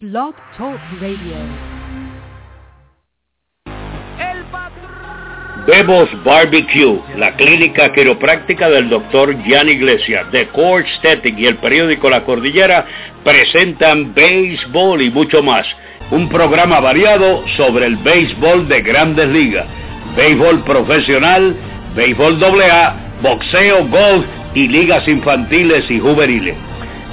Blog Talk Radio. Bebos Barbecue, la clínica quiropráctica del doctor Jan Iglesias, de Core Static y el periódico La Cordillera presentan béisbol y mucho más. Un programa variado sobre el béisbol de grandes ligas, béisbol profesional, béisbol AA, boxeo, golf y ligas infantiles y juveniles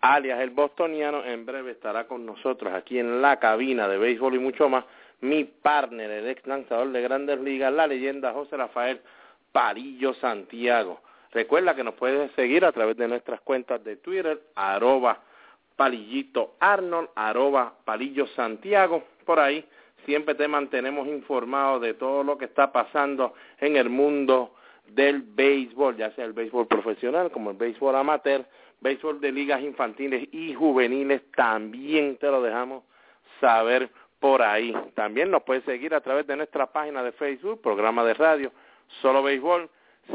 alias el bostoniano, en breve estará con nosotros aquí en la cabina de béisbol y mucho más, mi partner, el ex lanzador de grandes ligas, la leyenda José Rafael Parillo Santiago. Recuerda que nos puedes seguir a través de nuestras cuentas de Twitter, arroba palillito Arnold, arroba palillo Santiago, por ahí siempre te mantenemos informado de todo lo que está pasando en el mundo del béisbol, ya sea el béisbol profesional como el béisbol amateur, béisbol de ligas infantiles y juveniles, también te lo dejamos saber por ahí. También nos puedes seguir a través de nuestra página de Facebook, programa de radio, solo béisbol.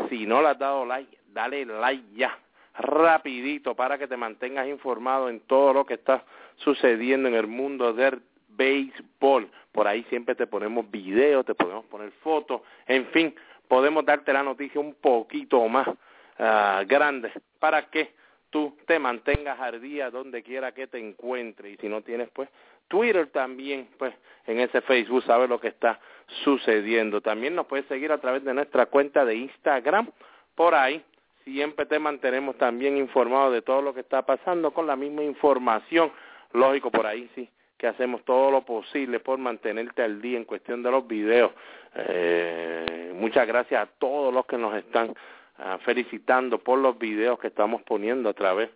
Si no le has dado like, dale like ya, rapidito, para que te mantengas informado en todo lo que está sucediendo en el mundo del béisbol. Por ahí siempre te ponemos videos, te podemos poner fotos, en fin, podemos darte la noticia un poquito más uh, grande para que tú te mantengas al día donde quiera que te encuentres y si no tienes pues Twitter también pues en ese Facebook sabes lo que está sucediendo. También nos puedes seguir a través de nuestra cuenta de Instagram. Por ahí siempre te mantenemos también informado de todo lo que está pasando con la misma información. Lógico por ahí sí que hacemos todo lo posible por mantenerte al día en cuestión de los videos. Eh, muchas gracias a todos los que nos están Ah, felicitando por los videos que estamos poniendo a través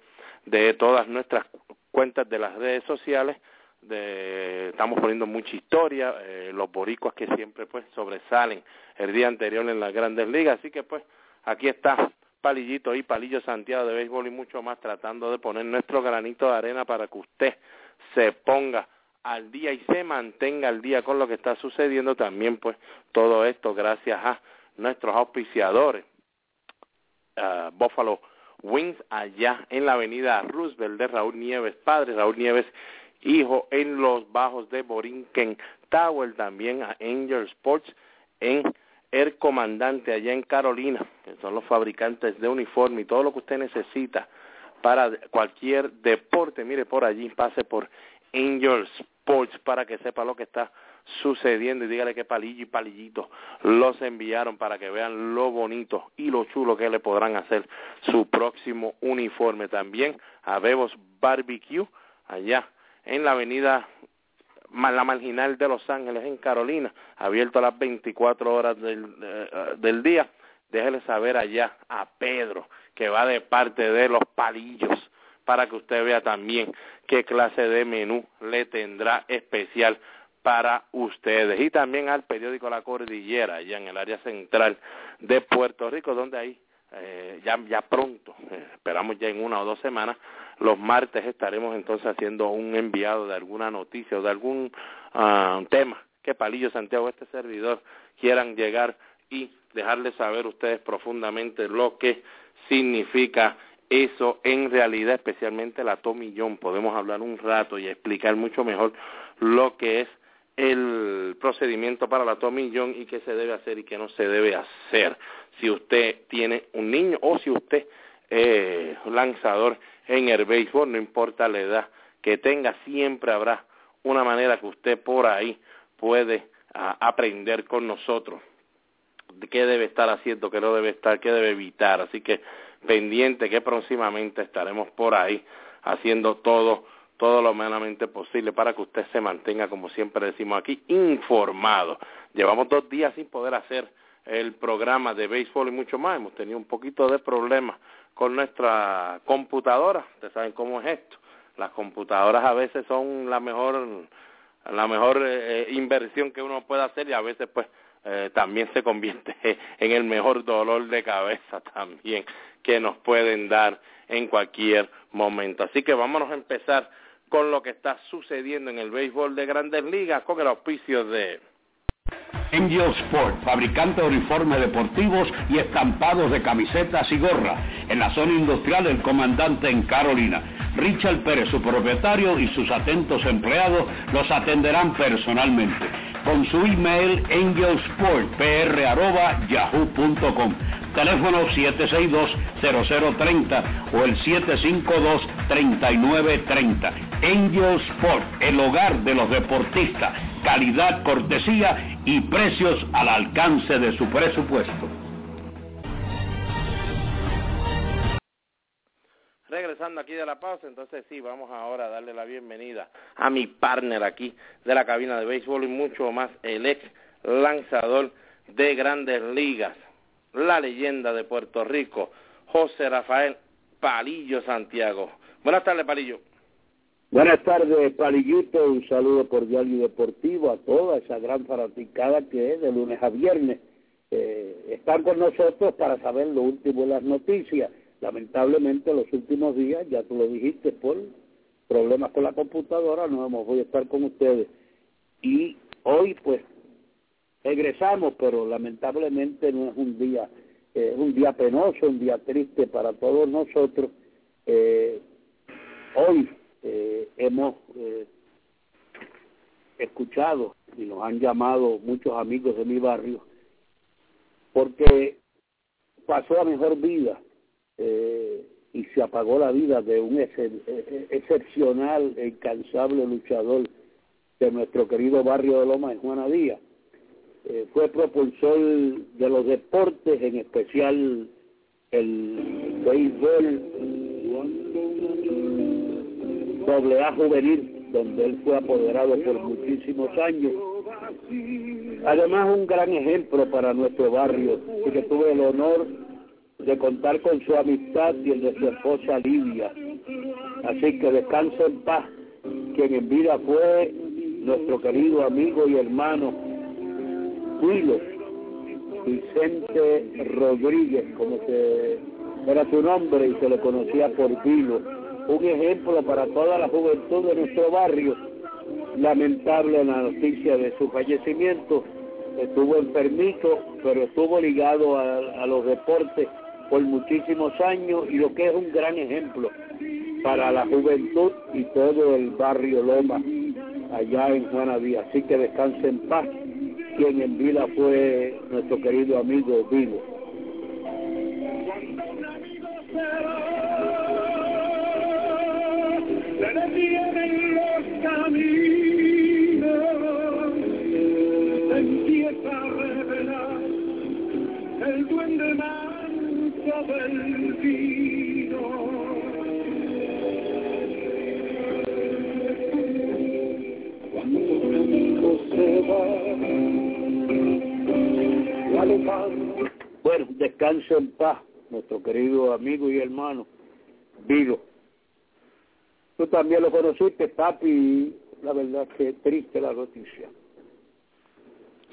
de todas nuestras cuentas de las redes sociales. De, estamos poniendo mucha historia, eh, los boricuas que siempre pues sobresalen el día anterior en las grandes ligas. Así que pues aquí está Palillito y Palillo Santiago de Béisbol y mucho más tratando de poner nuestro granito de arena para que usted se ponga al día y se mantenga al día con lo que está sucediendo también pues todo esto gracias a nuestros auspiciadores uh, Buffalo Wings allá en la avenida Roosevelt de Raúl Nieves, padre Raúl Nieves, hijo en los bajos de Borinquen Tower, también a Angel Sports en el comandante allá en Carolina, que son los fabricantes de uniforme y todo lo que usted necesita para cualquier deporte, mire por allí, pase por Angel Sports para que sepa lo que está sucediendo y dígale que Palillo y Palillito los enviaron para que vean lo bonito y lo chulo que le podrán hacer su próximo uniforme. También a Bebos Barbecue allá en la avenida la marginal de Los Ángeles en Carolina, abierto a las 24 horas del, eh, del día. Déjele saber allá a Pedro que va de parte de los palillos para que usted vea también qué clase de menú le tendrá especial para ustedes y también al periódico La Cordillera, allá en el área central de Puerto Rico, donde ahí eh, ya, ya pronto, eh, esperamos ya en una o dos semanas, los martes estaremos entonces haciendo un enviado de alguna noticia o de algún uh, tema que Palillo Santiago, este servidor, quieran llegar y dejarles saber ustedes profundamente lo que significa eso en realidad, especialmente la tomillón. Podemos hablar un rato y explicar mucho mejor lo que es el procedimiento para la tomillón y qué se debe hacer y qué no se debe hacer. Si usted tiene un niño o si usted es lanzador en el béisbol, no importa la edad que tenga, siempre habrá una manera que usted por ahí puede ah, aprender con nosotros de qué debe estar haciendo, qué no debe estar, qué debe evitar. Así que pendiente que próximamente estaremos por ahí haciendo todo todo lo humanamente posible para que usted se mantenga, como siempre decimos aquí, informado. Llevamos dos días sin poder hacer el programa de béisbol y mucho más. Hemos tenido un poquito de problemas con nuestra computadora. Ustedes saben cómo es esto. las computadoras a veces son la mejor la mejor eh, inversión que uno puede hacer y a veces pues eh, también se convierte en el mejor dolor de cabeza también que nos pueden dar en cualquier momento. Así que vámonos a empezar con lo que está sucediendo en el béisbol de grandes ligas con el auspicio de Angel Sport, fabricante de uniformes deportivos y estampados de camisetas y gorras, en la zona industrial del comandante en Carolina. Richard Pérez, su propietario, y sus atentos empleados los atenderán personalmente. Con su email angelsportpr.yahoo.com teléfono 762-0030 o el 752-3930. Angel Sport, el hogar de los deportistas, calidad, cortesía y precios al alcance de su presupuesto. Regresando aquí de la pausa, entonces sí, vamos ahora a darle la bienvenida a mi partner aquí de la cabina de béisbol y mucho más, el ex lanzador de grandes ligas, la leyenda de Puerto Rico, José Rafael Palillo Santiago. Buenas tardes, Palillo. Buenas tardes, Palillito. Un saludo cordial y deportivo a toda esa gran fanaticada que es de lunes a viernes. Eh, están con nosotros para saber lo último de las noticias. Lamentablemente, los últimos días, ya tú lo dijiste, por problemas con la computadora, no hemos podido estar con ustedes. Y hoy, pues, regresamos, pero lamentablemente no es un día, eh, es un día penoso, un día triste para todos nosotros. Eh, hoy eh, hemos eh, escuchado y nos han llamado muchos amigos de mi barrio porque pasó a mejor vida eh, y se apagó la vida de un excepcional e incansable luchador de nuestro querido barrio de Loma, en Juana Díaz. Eh, fue propulsor de los deportes, en especial el béisbol doble A juvenil, donde él fue apoderado por muchísimos años. Además, un gran ejemplo para nuestro barrio, y que tuve el honor de contar con su amistad y el de su esposa Lidia. Así que descanse en paz, quien en vida fue nuestro querido amigo y hermano Huilo Vicente Rodríguez, como era su nombre y se le conocía por Vilo. Un ejemplo para toda la juventud de nuestro barrio. Lamentable la noticia de su fallecimiento. Estuvo enfermito, pero estuvo ligado a, a los deportes por muchísimos años y lo que es un gran ejemplo para la juventud y todo el barrio Loma allá en Juana Díaz. Así que descanse en paz quien en vida fue nuestro querido amigo Vivo. Bueno, descanso en paz, nuestro querido amigo y hermano, Vigo. Tú también lo conociste, papi, la verdad que triste la noticia.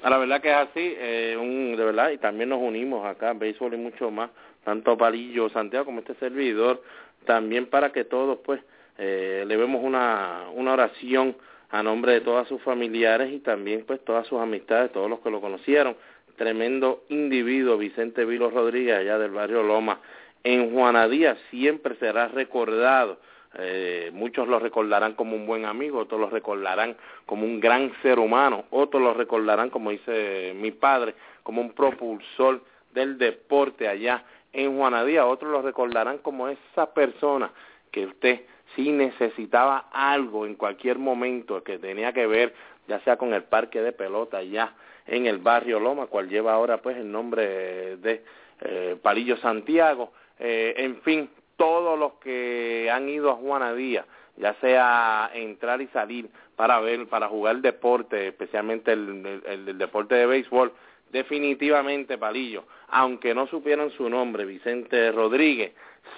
A la verdad que es así, eh, de verdad, y también nos unimos acá, béisbol y mucho más, tanto Palillo, Santiago como este servidor, también para que todos pues eh, le vemos una, una oración a nombre de todas sus familiares y también pues todas sus amistades, todos los que lo conocieron, tremendo individuo Vicente Vilo Rodríguez allá del barrio Loma. En Juanadía siempre será recordado. Eh, muchos lo recordarán como un buen amigo, otros lo recordarán como un gran ser humano, otros lo recordarán, como dice mi padre, como un propulsor del deporte allá en Juanadía, otros lo recordarán como esa persona que usted si necesitaba algo en cualquier momento que tenía que ver ya sea con el parque de pelota allá en el barrio Loma, cual lleva ahora pues el nombre de eh, Palillo Santiago, eh, en fin, todos los que han ido a Juana Díaz, ya sea entrar y salir para ver, para jugar deporte, especialmente el, el, deporte de béisbol, definitivamente Palillo, aunque no supieran su nombre, Vicente Rodríguez,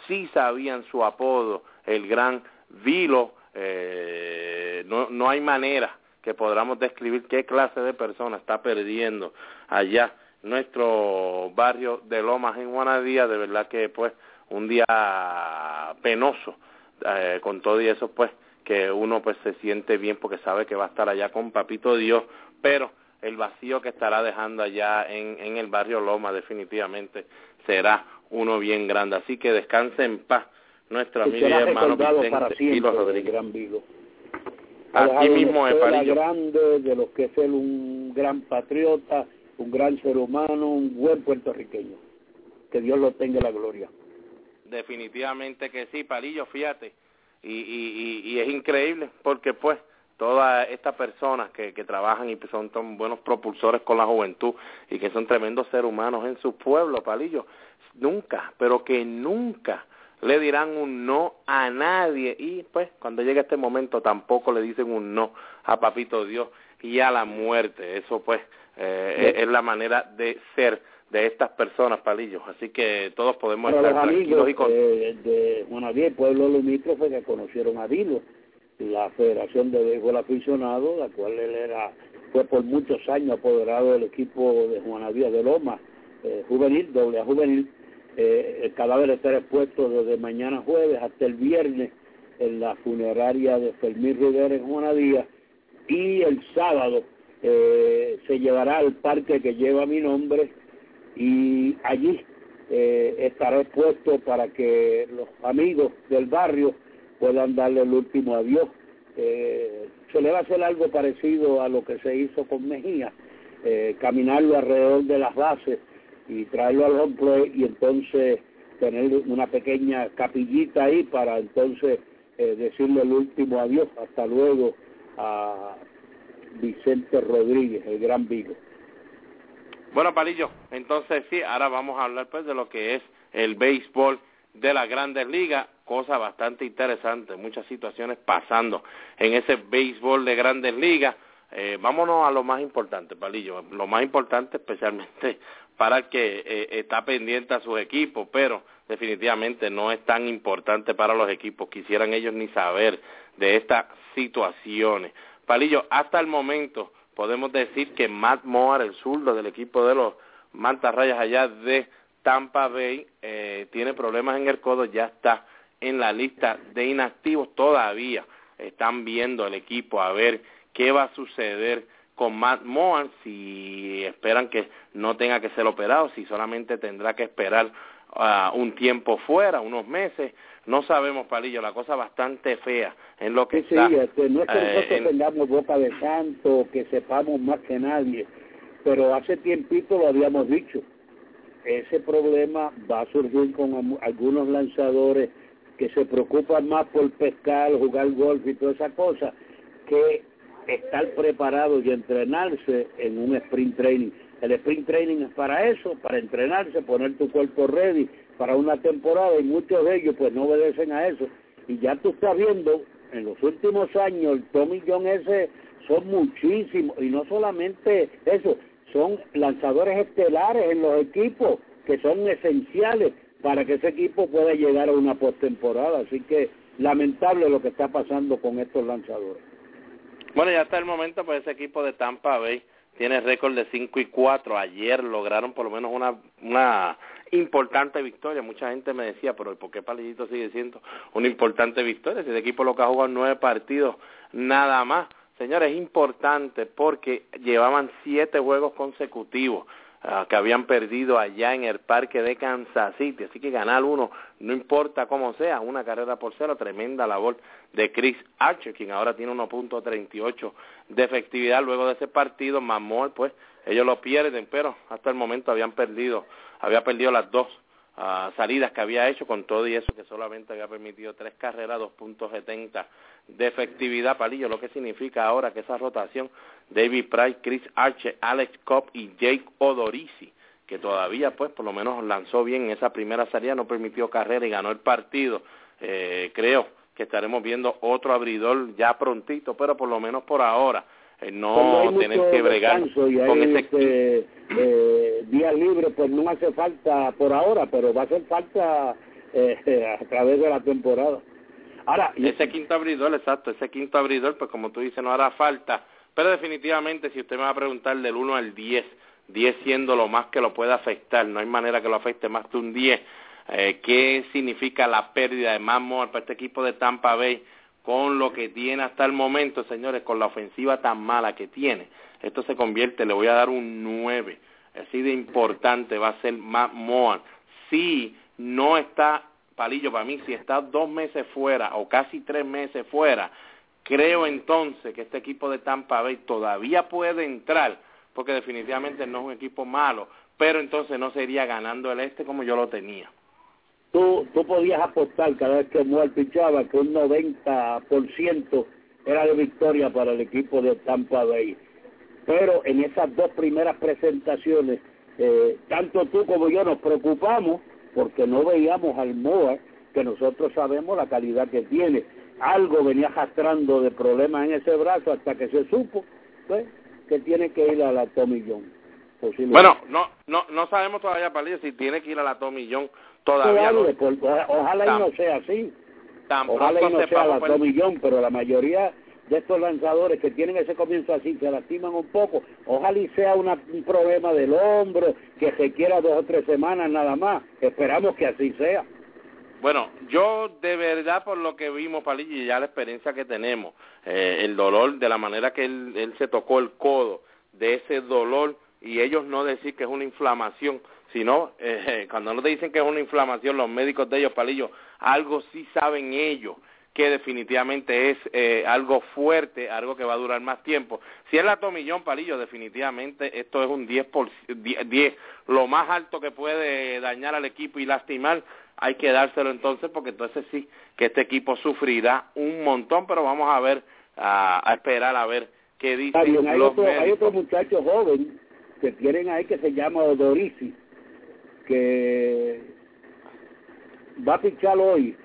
sí sabían su apodo, el gran Vilo eh, no, no hay manera que podamos describir qué clase de persona está perdiendo allá nuestro barrio de Lomas en Juanadía, de verdad que pues un día penoso eh, con todo y eso pues que uno pues se siente bien porque sabe que va a estar allá con Papito Dios, pero el vacío que estará dejando allá en, en el barrio Loma definitivamente será uno bien grande. Así que descanse en paz nuestro amigo y hermano Vicente Vilo Rodríguez. Gran Vilo. Así mismo es, Parillo. grande de lo que es ser un gran patriota, un gran ser humano, un buen puertorriqueño. Que Dios lo tenga la gloria. Definitivamente que sí, Parillo, fíjate. Y, y, y, y es increíble porque pues todas estas personas que, que trabajan y son tan buenos propulsores con la juventud y que son tremendos seres humanos en su pueblo, Palillo, nunca, pero que nunca le dirán un no a nadie y pues cuando llegue este momento tampoco le dicen un no a Papito Dios y a la muerte. Eso pues eh, es la manera de ser de estas personas, Palillo. Así que todos podemos estar tranquilos y con... Eh, de Juanadía, pueblo limítrofe que conocieron a Dilo la Federación de Béisbol Aficionado, la cual él era fue por muchos años apoderado del equipo de Juana Díaz de Loma, eh, juvenil, doble a juvenil. Eh, el cadáver estará expuesto desde mañana jueves hasta el viernes en la funeraria de Fermín Rivera en Juana Díaz y el sábado eh, se llevará al parque que lleva mi nombre y allí eh, estará expuesto para que los amigos del barrio puedan darle el último adiós. Eh, se le va a hacer algo parecido a lo que se hizo con Mejía, eh, caminarlo alrededor de las bases y traerlo al home y entonces tener una pequeña capillita ahí para entonces eh, decirle el último adiós. Hasta luego a Vicente Rodríguez, el gran Vigo. Bueno, Palillo, entonces sí, ahora vamos a hablar pues de lo que es el béisbol de las grandes ligas, cosa bastante interesante, muchas situaciones pasando en ese béisbol de grandes ligas. Eh, vámonos a lo más importante, Palillo, lo más importante especialmente para el que eh, está pendiente a sus equipos, pero definitivamente no es tan importante para los equipos, quisieran ellos ni saber de estas situaciones. Palillo, hasta el momento podemos decir que Matt Moore, el zurdo del equipo de los Mantas Rayas allá de Tampa Bay eh, tiene problemas en el codo, ya está en la lista de inactivos todavía. Están viendo el equipo a ver qué va a suceder con Matt Mohan, si esperan que no tenga que ser operado, si solamente tendrá que esperar uh, un tiempo fuera, unos meses. No sabemos, Palillo, la cosa bastante fea en lo que sí, está. Sí, este, no es que eh, nosotros en... tengamos boca de santo, que sepamos más que nadie, pero hace tiempito lo habíamos dicho ese problema va a surgir con algunos lanzadores que se preocupan más por pescar, jugar golf y toda esa cosa, que estar preparados y entrenarse en un sprint training. El sprint training es para eso, para entrenarse, poner tu cuerpo ready para una temporada y muchos de ellos pues no obedecen a eso. Y ya tú estás viendo, en los últimos años, el Tommy John ese son muchísimos, y no solamente eso, son lanzadores estelares en los equipos que son esenciales para que ese equipo pueda llegar a una postemporada. Así que lamentable lo que está pasando con estos lanzadores. Bueno, ya hasta el momento, pues ese equipo de Tampa Bay tiene récord de 5 y 4. Ayer lograron por lo menos una, una importante victoria. Mucha gente me decía, pero ¿por qué Palillito sigue siendo una importante victoria? Si el equipo lo que ha jugado nueve partidos, nada más. Señores, es importante porque llevaban siete juegos consecutivos uh, que habían perdido allá en el parque de Kansas City. Así que ganar uno, no importa cómo sea, una carrera por cero, tremenda labor de Chris Archer, quien ahora tiene 1.38 de efectividad luego de ese partido. Mamor, pues, ellos lo pierden, pero hasta el momento habían perdido, había perdido las dos uh, salidas que había hecho con todo y eso que solamente había permitido tres carreras, 2.70 de efectividad, Palillo, lo que significa ahora que esa rotación, David Price, Chris Archer, Alex Cobb y Jake Odorizzi, que todavía pues por lo menos lanzó bien en esa primera salida, no permitió carrera y ganó el partido, eh, creo que estaremos viendo otro abridor ya prontito, pero por lo menos por ahora, eh, no tener que bregar y con ese este, eh, día libre, pues no hace falta por ahora, pero va a hacer falta eh, a través de la temporada. Ahora, ese quinto abridor, exacto, ese quinto abridor, pues como tú dices, no hará falta. Pero definitivamente, si usted me va a preguntar del 1 al 10, 10 siendo lo más que lo puede afectar, no hay manera que lo afecte más que un 10. Eh, ¿Qué significa la pérdida de Matt para este equipo de Tampa Bay con lo que tiene hasta el momento, señores, con la ofensiva tan mala que tiene? Esto se convierte, le voy a dar un 9. Así de importante va a ser Matt Moore. Si no está Palillo, para mí, si está dos meses fuera o casi tres meses fuera, creo entonces que este equipo de Tampa Bay todavía puede entrar, porque definitivamente no es un equipo malo, pero entonces no sería ganando el este como yo lo tenía. Tú, tú podías apostar cada vez que Moore pichaba que un 90% era de victoria para el equipo de Tampa Bay. Pero en esas dos primeras presentaciones, eh, tanto tú como yo nos preocupamos porque no veíamos al Moa, que nosotros sabemos la calidad que tiene. Algo venía arrastrando de problemas en ese brazo hasta que se supo pues, que tiene que ir a la Tommy John. Bueno, no, no, no sabemos todavía, Palillo, si tiene que ir a la Tommy John todavía. ojalá y no sea así. Ojalá y no sea la Tommy John, pero la mayoría de estos lanzadores que tienen ese comienzo así, se lastiman un poco. Ojalá y sea un problema del hombro, que se quiera dos o tres semanas nada más. Esperamos que así sea. Bueno, yo de verdad por lo que vimos, Palillo, y ya la experiencia que tenemos, eh, el dolor, de la manera que él, él se tocó el codo, de ese dolor, y ellos no decir que es una inflamación, sino eh, cuando no te dicen que es una inflamación, los médicos de ellos, Palillo, algo sí saben ellos que definitivamente es eh, algo fuerte, algo que va a durar más tiempo. Si es la tomillón, Palillo, definitivamente esto es un 10, por, 10, lo más alto que puede dañar al equipo y lastimar, hay que dárselo entonces, porque entonces sí, que este equipo sufrirá un montón, pero vamos a ver, a, esperar a ver qué dicen hay los otro, Hay otro muchacho joven que tienen ahí que se llama Odorisi, que va a pichar hoy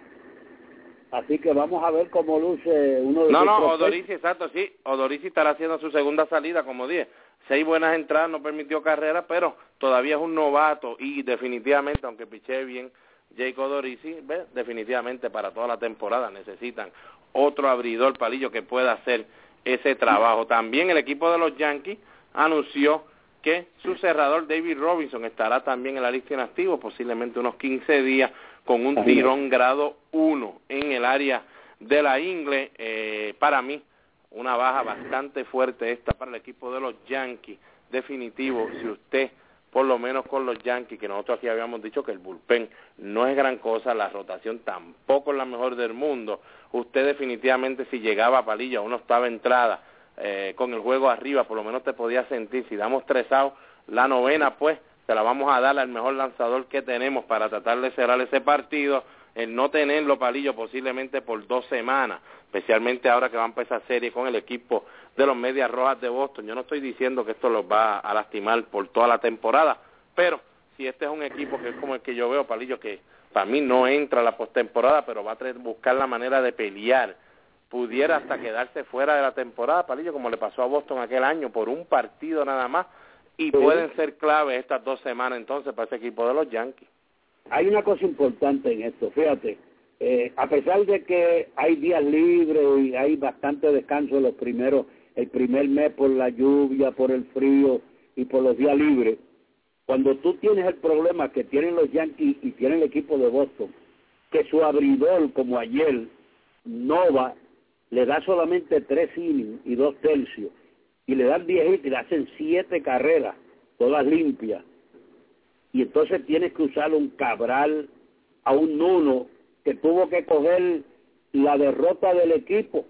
Así que vamos a ver cómo luce uno de No, no, Odorisi, exacto, sí. Odorisi estará haciendo su segunda salida, como dije. Seis buenas entradas, no permitió carrera, pero todavía es un novato y definitivamente, aunque piché bien Jake Odorisi, definitivamente para toda la temporada necesitan otro abridor palillo que pueda hacer ese trabajo. También el equipo de los Yankees anunció que su cerrador David Robinson estará también en la lista inactivo, posiblemente unos 15 días con un tirón grado 1 en el área de la ingle. Eh, para mí, una baja bastante fuerte esta para el equipo de los Yankees. Definitivo, si usted, por lo menos con los Yankees, que nosotros aquí habíamos dicho que el bullpen no es gran cosa, la rotación tampoco es la mejor del mundo. Usted definitivamente si llegaba a palilla, uno estaba entrada eh, con el juego arriba, por lo menos te podía sentir. Si damos tres outs, la novena pues se la vamos a dar al mejor lanzador que tenemos para tratar de cerrar ese partido, el no tenerlo palillo posiblemente por dos semanas, especialmente ahora que va a empezar serie con el equipo de los Medias Rojas de Boston. Yo no estoy diciendo que esto los va a lastimar por toda la temporada, pero si este es un equipo que es como el que yo veo, palillo, que para mí no entra a la postemporada, pero va a buscar la manera de pelear, pudiera hasta quedarse fuera de la temporada, palillo, como le pasó a Boston aquel año, por un partido nada más, y pueden ser clave estas dos semanas entonces para ese equipo de los Yankees. Hay una cosa importante en esto, fíjate, eh, a pesar de que hay días libres y hay bastante descanso los primeros, el primer mes por la lluvia, por el frío y por los días libres, cuando tú tienes el problema que tienen los Yankees y tienen el equipo de Boston, que su abridor, como ayer, Nova, le da solamente tres innings y dos tercios, y le dan 10 hits y le hacen 7 carreras, todas limpias. Y entonces tienes que usar un Cabral a un Nuno que tuvo que coger la derrota del equipo.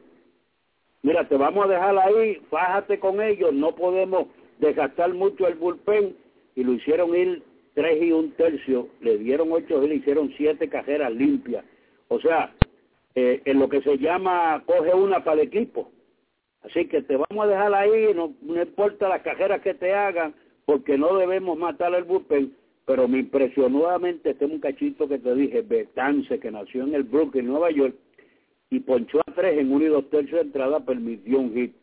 Mira, te vamos a dejar ahí, fájate con ellos, no podemos desgastar mucho el bullpen. Y lo hicieron ir 3 y un tercio, le dieron 8 y le hicieron 7 carreras limpias. O sea, eh, en lo que se llama coge una para el equipo. Así que te vamos a dejar ahí, no, importa las cajeras que te hagan, porque no debemos matar el bullpen. Pero me impresionó nuevamente este muchachito que te dije, Betance, que nació en el Brooklyn, Nueva York, y ponchó a tres en uno y dos tercios de entrada, permitió un hit.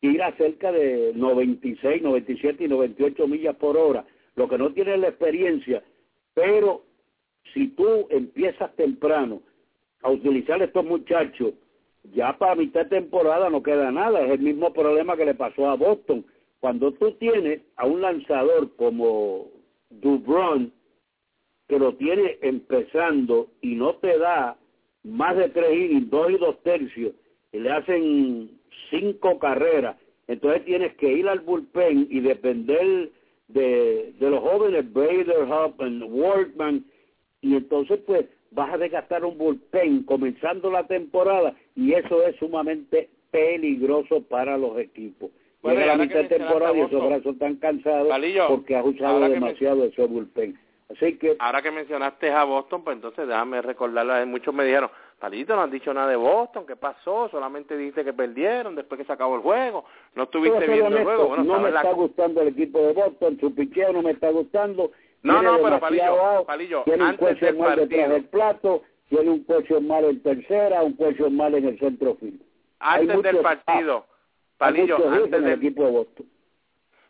Ir a cerca de 96, 97 y 98 millas por hora, lo que no tiene la experiencia, pero si tú empiezas temprano a utilizar estos muchachos, ya para mitad de temporada no queda nada. Es el mismo problema que le pasó a Boston. Cuando tú tienes a un lanzador como Dubron, que lo tiene empezando y no te da más de tres innings, dos y dos tercios, y le hacen cinco carreras, entonces tienes que ir al bullpen y depender de, de los jóvenes Bader, Hub, Workman, y entonces pues vas a desgastar un bullpen comenzando la temporada y eso es sumamente peligroso para los equipos. Bueno, Llega la mitad de temporada y esos brazos están cansados porque has usado demasiado ese bullpen. Así que... Ahora que mencionaste a Boston, pues entonces déjame recordarle, muchos me dijeron, Palito, no has dicho nada de Boston, ¿qué pasó? Solamente dijiste que perdieron después que se acabó el juego. No estuviste viendo el juego. Bueno, no me está gustando el equipo de Boston, su picheo no me está gustando. No, no, pero Palillo, Palillo tiene un coche mal detrás del plato, tiene un coche mal en tercera, un coche mal en el centro fin. Antes del partido, Palillo, antes del equipo de Boston.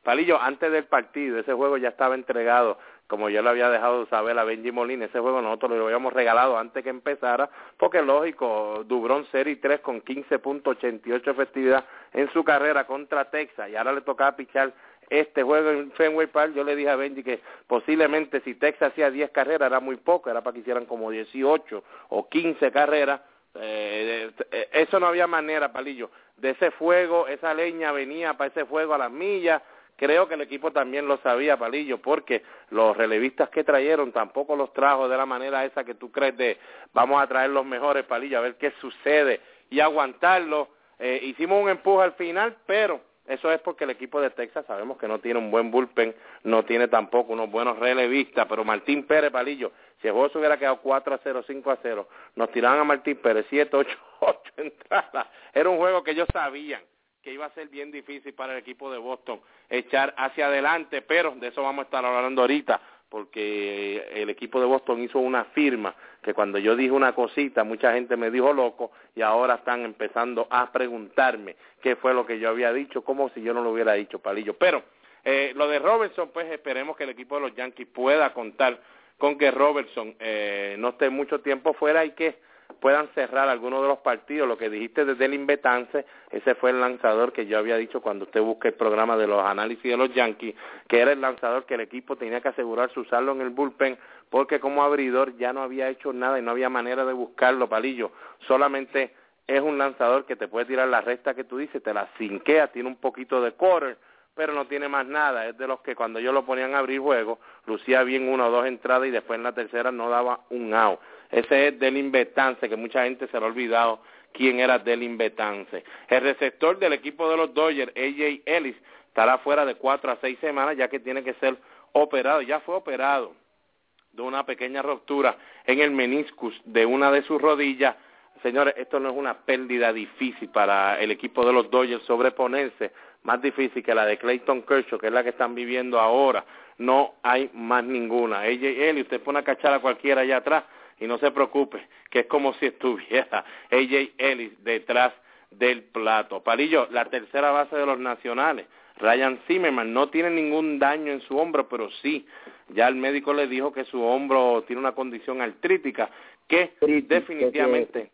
Palillo, antes del partido, ese juego ya estaba entregado como yo le había dejado saber a Benji Molina, ese juego nosotros lo habíamos regalado antes que empezara, porque lógico, Dubrón Serie 3 con 15.88 efectividad en su carrera contra Texas, y ahora le tocaba pichar este juego en Fenway Park, yo le dije a Benji que posiblemente si Texas hacía 10 carreras era muy poco, era para que hicieran como 18 o 15 carreras, eh, eh, eso no había manera, Palillo, de ese fuego, esa leña venía para ese fuego a las millas, Creo que el equipo también lo sabía, Palillo, porque los relevistas que trajeron tampoco los trajo de la manera esa que tú crees de vamos a traer los mejores, Palillo, a ver qué sucede y aguantarlo. Eh, hicimos un empuje al final, pero eso es porque el equipo de Texas sabemos que no tiene un buen bullpen, no tiene tampoco unos buenos relevistas, pero Martín Pérez, Palillo, si el juego se hubiera quedado 4 a 0, 5 a 0, nos tiraban a Martín Pérez 7, 8, 8 entradas. Era un juego que ellos sabían que iba a ser bien difícil para el equipo de Boston echar hacia adelante, pero de eso vamos a estar hablando ahorita, porque el equipo de Boston hizo una firma que cuando yo dije una cosita, mucha gente me dijo loco y ahora están empezando a preguntarme qué fue lo que yo había dicho, como si yo no lo hubiera dicho, Palillo. Pero eh, lo de Robertson, pues esperemos que el equipo de los Yankees pueda contar con que Robertson eh, no esté mucho tiempo fuera y que puedan cerrar algunos de los partidos. Lo que dijiste desde el Betance, ese fue el lanzador que yo había dicho cuando usted busca el programa de los análisis de los Yankees, que era el lanzador que el equipo tenía que asegurarse usarlo en el bullpen, porque como abridor ya no había hecho nada y no había manera de buscarlo, palillo. Solamente es un lanzador que te puede tirar la recta que tú dices, te la cinquea, tiene un poquito de quarter, pero no tiene más nada. Es de los que cuando yo lo ponían a abrir juego, lucía bien una o dos entradas y después en la tercera no daba un out. Ese es Delin Betance, que mucha gente se lo ha olvidado quién era Delin Betance. El receptor del equipo de los Dodgers, AJ Ellis, estará fuera de cuatro a seis semanas ya que tiene que ser operado. Ya fue operado de una pequeña ruptura en el meniscus de una de sus rodillas. Señores, esto no es una pérdida difícil para el equipo de los Dodgers sobreponerse, más difícil que la de Clayton Kershaw, que es la que están viviendo ahora. No hay más ninguna. AJ Ellis, usted pone a cachar a cualquiera allá atrás y no se preocupe, que es como si estuviera AJ Ellis detrás del plato. Palillo, la tercera base de los nacionales, Ryan Zimmerman, no tiene ningún daño en su hombro, pero sí, ya el médico le dijo que su hombro tiene una condición artrítica que definitivamente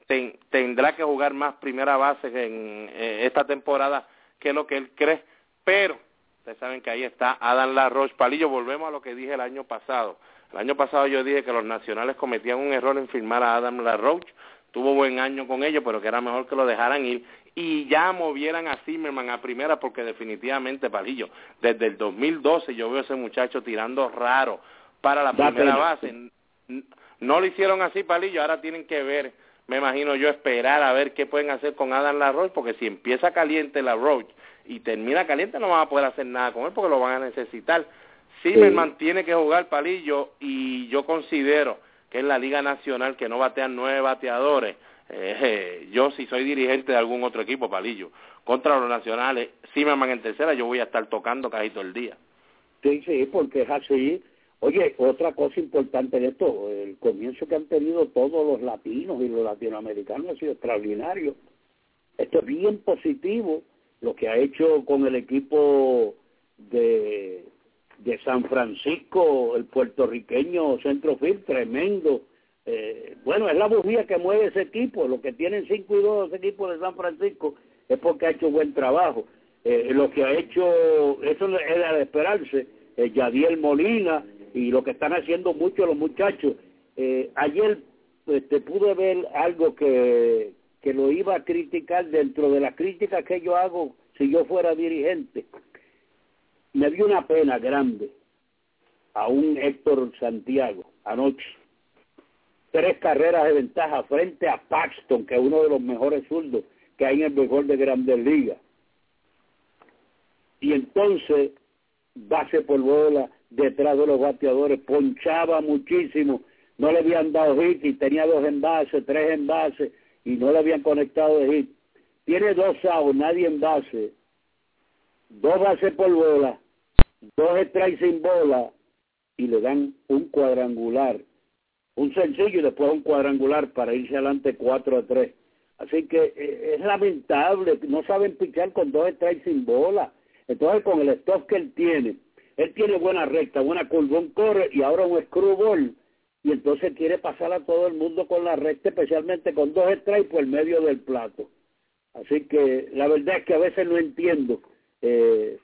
tendrá que jugar más primera base en eh, esta temporada que lo que él cree, pero ustedes saben que ahí está Adam LaRoche. Palillo, volvemos a lo que dije el año pasado. El año pasado yo dije que los nacionales cometían un error en firmar a Adam LaRoche. Tuvo buen año con ellos, pero que era mejor que lo dejaran ir y ya movieran a Zimmerman a primera porque definitivamente, Palillo, desde el 2012 yo veo a ese muchacho tirando raro para la primera base. No lo hicieron así, Palillo, ahora tienen que ver, me imagino yo, esperar a ver qué pueden hacer con Adam LaRoche, porque si empieza caliente LaRoche y termina caliente no van a poder hacer nada con él porque lo van a necesitar. Zimmerman tiene que jugar palillo y yo considero que en la Liga Nacional que no batean nueve bateadores, eh, yo si soy dirigente de algún otro equipo, palillo, contra los nacionales, Zimmerman en tercera, yo voy a estar tocando casi todo el día. Sí, sí, porque es así. Oye, otra cosa importante de esto, el comienzo que han tenido todos los latinos y los latinoamericanos ha sido extraordinario. Esto es bien positivo, lo que ha hecho con el equipo de de San Francisco, el puertorriqueño centrofield, tremendo, Eh, bueno, es la bujía que mueve ese equipo. Los que tienen 5 y 2 ese equipo de San Francisco es porque ha hecho buen trabajo. Eh, lo que ha hecho, eso era de esperarse, eh, Yadiel Molina y lo que están haciendo muchos los muchachos. Eh, ayer este, pude ver algo que, que lo iba a criticar dentro de las críticas que yo hago si yo fuera dirigente. Me dio una pena grande a un Héctor Santiago anoche. Tres carreras de ventaja frente a Paxton, que es uno de los mejores zurdos que hay en el mejor de Grandes Ligas. Y entonces, base por bola, detrás de los bateadores, ponchaba muchísimo, no le habían dado hit y tenía dos envases, tres envases y no le habían conectado de hit. Tiene dos outs, nadie en base, dos bases por bola, dos strikes sin bola y le dan un cuadrangular, un sencillo y después un cuadrangular para irse adelante 4 a 3. Así que eh, es lamentable, no saben pichar con dos strikes sin bola. Entonces con el stock que él tiene, él tiene buena recta, buena curva, un corre y ahora un screwball y entonces quiere pasar a todo el mundo con la recta, especialmente con dos strikes por el medio del plato. Así que la verdad es que a veces no entiendo. Eh,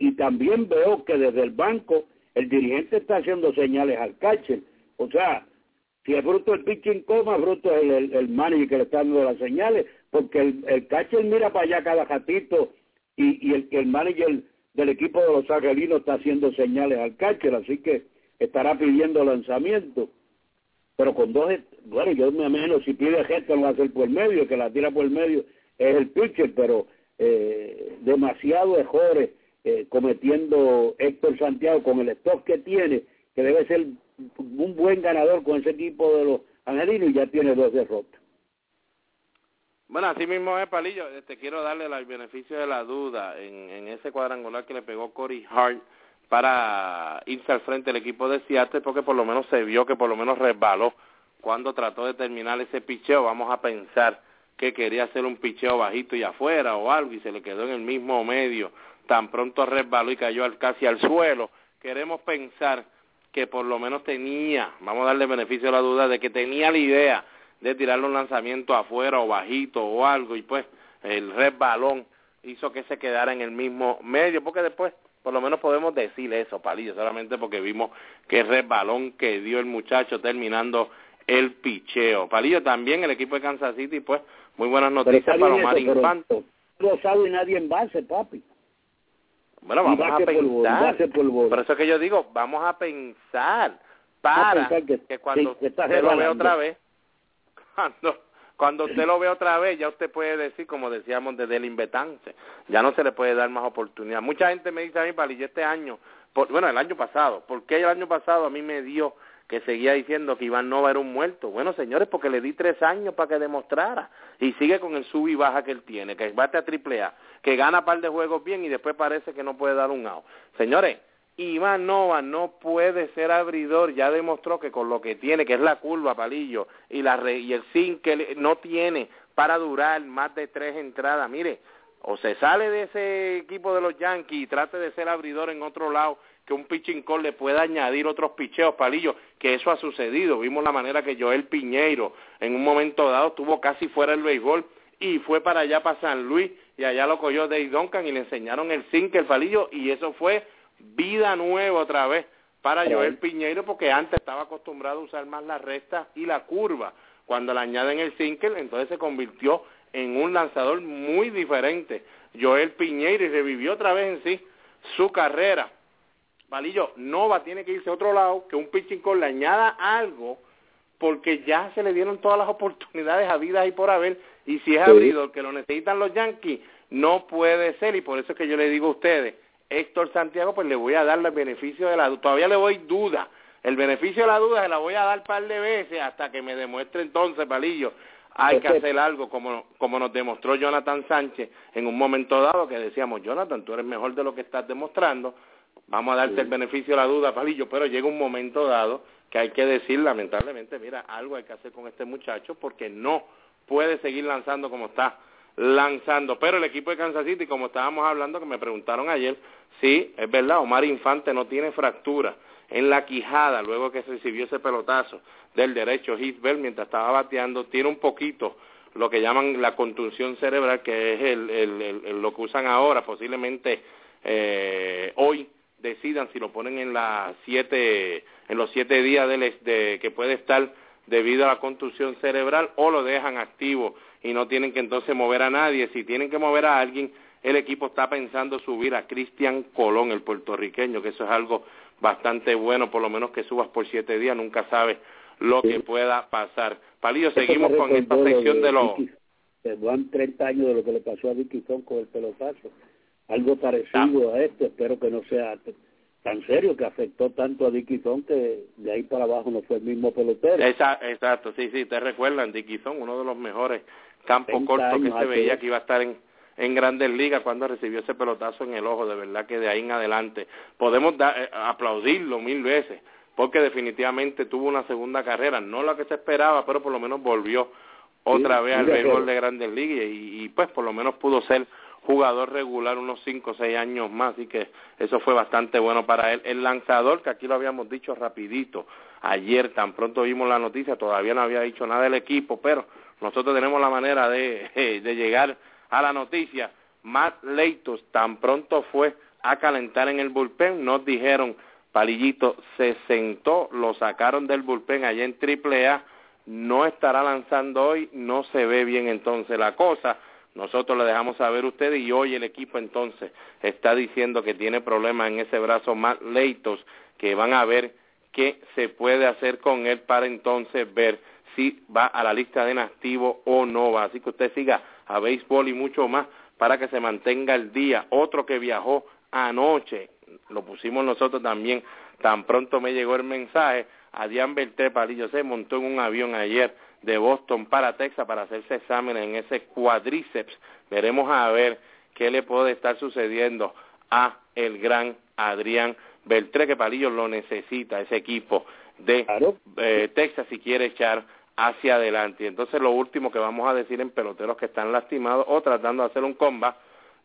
y también veo que desde el banco el dirigente está haciendo señales al catcher. O sea, si es bruto el pitching coma, bruto es el, el, manager que le está dando las señales, porque el, el catcher mira para allá cada gatito y, y el manager del equipo de los angelinos está haciendo señales al catcher, así que estará pidiendo lanzamiento. Pero con dos, bueno, yo me imagino si pide gesto lo va a hacer por el medio, que la tira por el medio es el pitcher, pero eh, demasiado errores eh, cometiendo Héctor Santiago con el stock que tiene, que debe ser un buen ganador con ese equipo de los angelinos y ya tiene dos derrotas. Bueno, así mismo es, Palillo. Te este, quiero darle el beneficio de la duda en, en ese cuadrangular que le pegó Corey Hart para irse al frente del equipo de Seattle, porque por lo menos se vio que por lo menos resbaló cuando trató de terminar ese picheo. Vamos a pensar que quería hacer un picheo bajito y afuera o algo y se le quedó en el mismo medio tan pronto resbaló y cayó casi al suelo. Queremos pensar que por lo menos tenía, vamos a darle beneficio a la duda, de que tenía la idea de tirarle un lanzamiento afuera o bajito o algo y pues el resbalón hizo que se quedara en el mismo medio, porque después por lo menos podemos decir eso, Palillo, solamente porque vimos que el resbalón que dio el muchacho terminando el picheo. Palillo también, el equipo de Kansas City, pues muy buenas noticias para Omar Infante. No sabe nadie en base, papi. Bueno, vamos a pensar. Por, eso que yo digo, vamos a pensar para que, cuando usted lo vea otra vez, cuando cuando usted lo ve otra vez, ya usted puede decir, como decíamos, desde el invetance, ya no se le puede dar más oportunidad. Mucha gente me dice a mí, Pali, este año, bueno, el año pasado, ¿por qué el año pasado a mí me dio que seguía diciendo que Iván Nova era un muerto. Bueno, señores, porque le di tres años para que demostrara. Y sigue con el sub y baja que él tiene, que bate a triple A, que gana par de juegos bien y después parece que no puede dar un out. Señores, Iván Nova no puede ser abridor, ya demostró que con lo que tiene, que es la curva, palillo, y, la y el zinc que no tiene para durar más de tres entradas. Mire, o se sale de ese equipo de los Yankees y trate de ser abridor en otro lado que un pitching le pueda añadir otros picheos, palillos, que eso ha sucedido. Vimos la manera que Joel Piñeiro en un momento dado estuvo casi fuera del béisbol y fue para allá, para San Luis, y allá lo cogió Dave Duncan y le enseñaron el zinc, el palillo, y eso fue vida nueva otra vez para Joel Piñeiro, porque antes estaba acostumbrado a usar más la recta y la curva. Cuando le añaden el sinker, entonces se convirtió en un lanzador muy diferente. Joel Piñeiro y revivió otra vez en sí su carrera Valillo, Nova tiene que irse a otro lado, que un pitching call le añada algo, porque ya se le dieron todas las oportunidades a vida y por haber, y si es abridor que lo necesitan los Yankees, no puede ser, y por eso es que yo le digo a ustedes, Héctor Santiago, pues le voy a dar el beneficio de la duda, todavía le voy duda, el beneficio de la duda se la voy a dar un par de veces hasta que me demuestre entonces, Palillo, hay que hacer algo como, como nos demostró Jonathan Sánchez en un momento dado que decíamos, Jonathan, tú eres mejor de lo que estás demostrando, Vamos a darte el beneficio de la duda, Palillo, pero llega un momento dado que hay que decir, lamentablemente, mira, algo hay que hacer con este muchacho porque no puede seguir lanzando como está lanzando. Pero el equipo de Kansas City, como estábamos hablando, que me preguntaron ayer, sí, es verdad, Omar Infante no tiene fractura en la quijada luego que recibió ese pelotazo del derecho Bell mientras estaba bateando, tiene un poquito lo que llaman la contunción cerebral, que es el, lo que usan ahora, posiblemente eh, hoy decidan si lo ponen en las siete, en los siete días de, que puede estar debido a la contusión cerebral o lo dejan activo y no tienen que entonces mover a nadie. Si tienen que mover a alguien, el equipo está pensando subir a Cristian Colón, el puertorriqueño, que eso es algo bastante bueno, por lo menos que subas por siete días, nunca sabes lo que pueda pasar. Palillo, seguimos con esta sección de, los... Van 30 años de lo que le pasó a Dickinson con el pelotazo. Algo parecido a esto, espero que no sea tan serio que afectó tanto a Dickinson que de ahí para abajo no fue el mismo pelotero. Exacto, sí, sí, te recuerdan, Dickinson, uno de los mejores campos cortos que se veía que iba a estar en, en grandes ligas cuando recibió ese pelotazo en el ojo, de verdad que de ahí en adelante. Podemos eh, aplaudirlo mil veces, porque definitivamente tuvo una segunda carrera, no la que se esperaba, pero por lo menos volvió otra vez al béisbol de grandes ligas y, y, pues por lo menos pudo ser jugador regular unos cinco o seis años más, así que eso fue bastante bueno para él. El lanzador, que aquí lo habíamos dicho rapidito, ayer tan pronto vimos la noticia, todavía no había dicho nada del equipo, pero nosotros tenemos la manera de, llegar a la noticia. Matt Leitos tan pronto fue a calentar en el bullpen, nos dijeron, Palillito se sentó, lo sacaron del bullpen allá en Triple A, no estará lanzando hoy, no se ve bien entonces la cosa. Nosotros le dejamos saber a ustedes y hoy el equipo entonces está diciendo que tiene problemas en ese brazo Matt Leitos, que van a ver qué se puede hacer con él para entonces ver si va a la lista de inactivo o no va. Así que usted siga a béisbol y mucho más para que se mantenga el día. Otro que viajó anoche, lo pusimos nosotros también, tan pronto me llegó el mensaje, Adrián Beltré Palillo se montó en un avión ayer de Boston para Texas para hacerse exámenes en ese cuadríceps. Veremos a ver qué le puede estar sucediendo a el gran Adrián Beltré, que Palillo lo necesita, ese equipo de eh, Texas si quiere echar hacia adelante. Y entonces lo último que vamos a decir en peloteros que están lastimados o tratando de hacer un combat,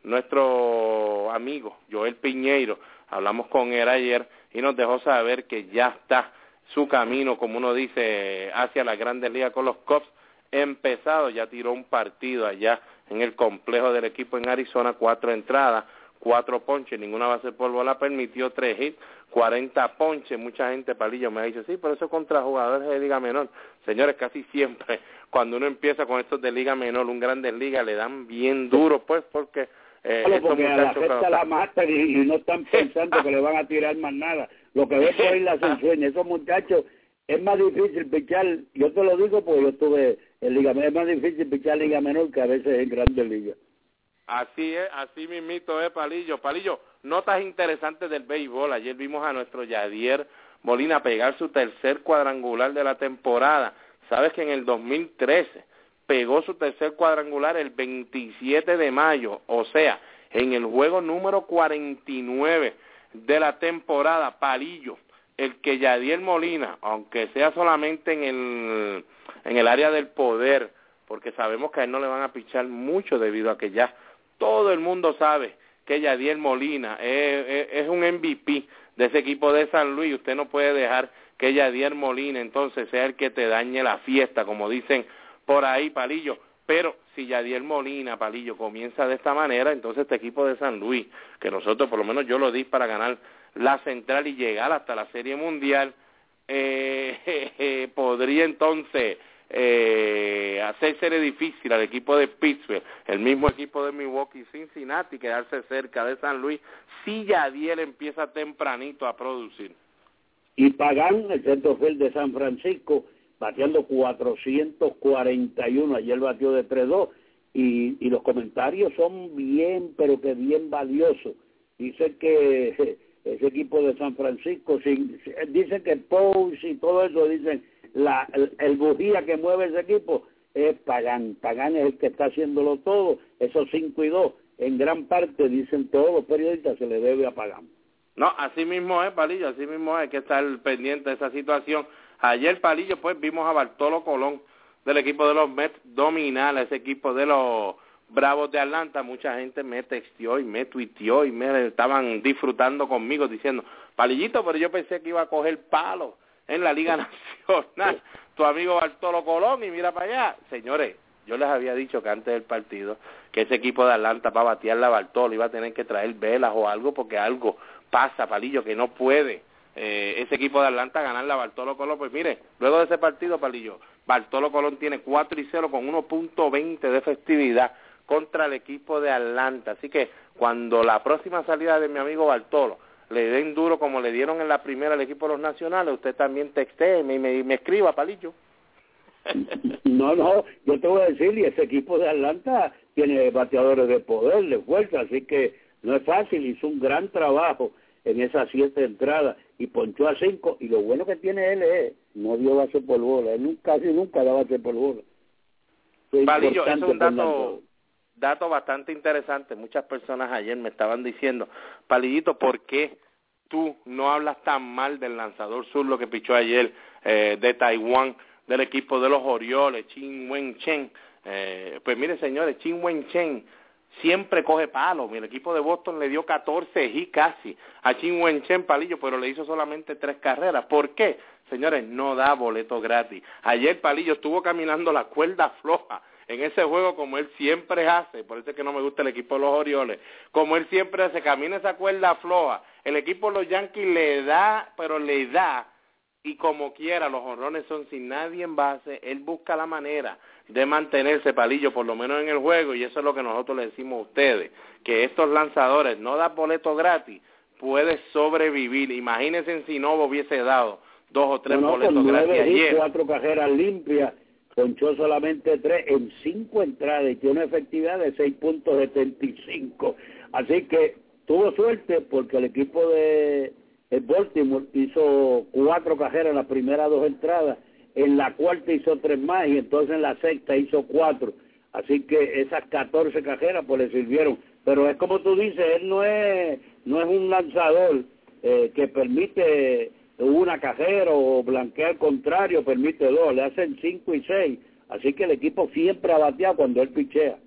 nuestro amigo Joel Piñeiro, hablamos con él ayer y nos dejó saber que ya está su camino, como uno dice, hacia la Grandes Ligas con los Cubs. Empezado, ya tiró un partido allá en el complejo del equipo en Arizona, cuatro entradas, cuatro ponches, ninguna base por bola permitió tres hits, 40 ponches, mucha gente palillo me dice, sí, pero eso contra jugadores de liga menor. Señores, casi siempre cuando uno empieza con estos de liga menor, un grande liga, le dan bien duro, pues, porque... Eh, porque a la la matan y, no están pensando que le van a tirar más nada. Lo que ves ahí la ensueña, esos muchachos, es más difícil pichar, yo te lo digo porque yo estuve en liga menor, es más difícil pichar liga menor que a veces en grandes ligas. Así es, así mismito es, Palillo. Palillo, notas interesantes del béisbol. Ayer vimos a nuestro Yadier Molina pegar su tercer cuadrangular de la temporada. Sabes que en el 2013 pegó su tercer cuadrangular el 27 de mayo, o sea, en el juego número 49 de la temporada, Palillo, el que Yadier Molina, aunque sea solamente en el, en el área del poder, porque sabemos que a él no le van a pichar mucho debido a que ya todo el mundo sabe que Yadiel Molina es, un MVP de ese equipo de San Luis. Usted no puede dejar que Yadiel Molina entonces sea el que te dañe la fiesta, como dicen por ahí, Palillo. Pero si Yadiel Molina, Palillo, comienza de esta manera, entonces este equipo de San Luis, que nosotros, por lo menos yo lo di para ganar la central y llegar hasta la Serie Mundial, eh, podría entonces eh, hacerse difícil al equipo de Pittsburgh, el mismo equipo de Milwaukee Cincinnati, quedarse cerca de San Luis, si Yadiel empieza tempranito a producir. Y Pagán, el centrofield de San Francisco, bateando 441, ayer batió de 3-2, y, y los comentarios son bien, pero que bien valiosos. Dice que ese equipo de San Francisco, sin, dicen que Pose y todo eso, dicen la, el, bujía que mueve ese equipo es Pagán. Pagán es el que está haciéndolo todo. Esos cinco y dos, en gran parte, dicen todos los periodistas, se le debe a Pagán. No, así mismo es, Palillo, así mismo es, hay que estar pendiente de esa situación. Ayer, Palillo, pues vimos a Bartolo Colón del equipo de los Mets dominar a ese equipo de los Bravos de Atlanta, mucha gente me textió y me tuiteó y me estaban disfrutando conmigo diciendo, Palillito, pero yo pensé que iba a coger palo en la Liga Nacional, tu amigo Bartolo Colón y mira para allá. Señores, yo les había dicho que antes del partido que ese equipo de Atlanta para batear la Bartolo iba a tener que traer velas o algo porque algo pasa, Palillo, que no puede eh, ese equipo de Atlanta ganar la Bartolo Colón. Pues mire, luego de ese partido, Palillo, Bartolo Colón tiene 4 y 0 con 1.20 de festividad contra el equipo de Atlanta. Así que cuando la próxima salida de mi amigo Bartolo le den duro como le dieron en la primera al equipo de los nacionales, usted también texte y me, me escriba, Palillo. No, no, yo te voy a decir, y ese equipo de Atlanta tiene bateadores de poder, de fuerza, así que no es fácil, hizo un gran trabajo en esas siete entradas y ponchó a cinco, y lo bueno que tiene él es, no dio base por bola, él casi nunca da base por bola. Palillo, es un dato, dato bastante interesante, muchas personas ayer me estaban diciendo, Palillito, ¿por qué tú no hablas tan mal del lanzador sur lo que pichó ayer eh, de Taiwán? del equipo de los Orioles, Chin Wen Chen. Eh, pues mire, señores, Chin Wen Chen siempre coge palo. Mi equipo de Boston le dio 14 y casi a Chin Wen Chen Palillo, pero le hizo solamente tres carreras. ¿Por qué? Señores, no da boleto gratis. Ayer Palillo estuvo caminando la cuerda floja en ese juego como él siempre hace, por eso es que no me gusta el equipo de los Orioles, como él siempre hace, camina esa cuerda floja, el equipo de los Yankees le da, pero le da y como quiera los honrones son sin nadie en base, él busca la manera de mantenerse palillo por lo menos en el juego y eso es lo que nosotros le decimos a ustedes, que estos lanzadores no dan boleto gratis, puede sobrevivir. Imagínense si no hubiese dado dos o tres boletos gratis ayer. cuatro cajeras limpias, ponchó solamente tres en cinco entradas y tiene una efectividad de 6.75. Así que tuvo suerte porque el equipo de Baltimore hizo cuatro cajeras en las primeras dos entradas, en la cuarta hizo tres más y entonces en la sexta hizo cuatro. Así que esas 14 cajeras pues le sirvieron. Pero es como tú dices, él no es, no es un lanzador eh, que permite una cajera o blanquea al contrario, permite dos, le hacen cinco y seis. Así que el equipo siempre ha bateado cuando él pichea.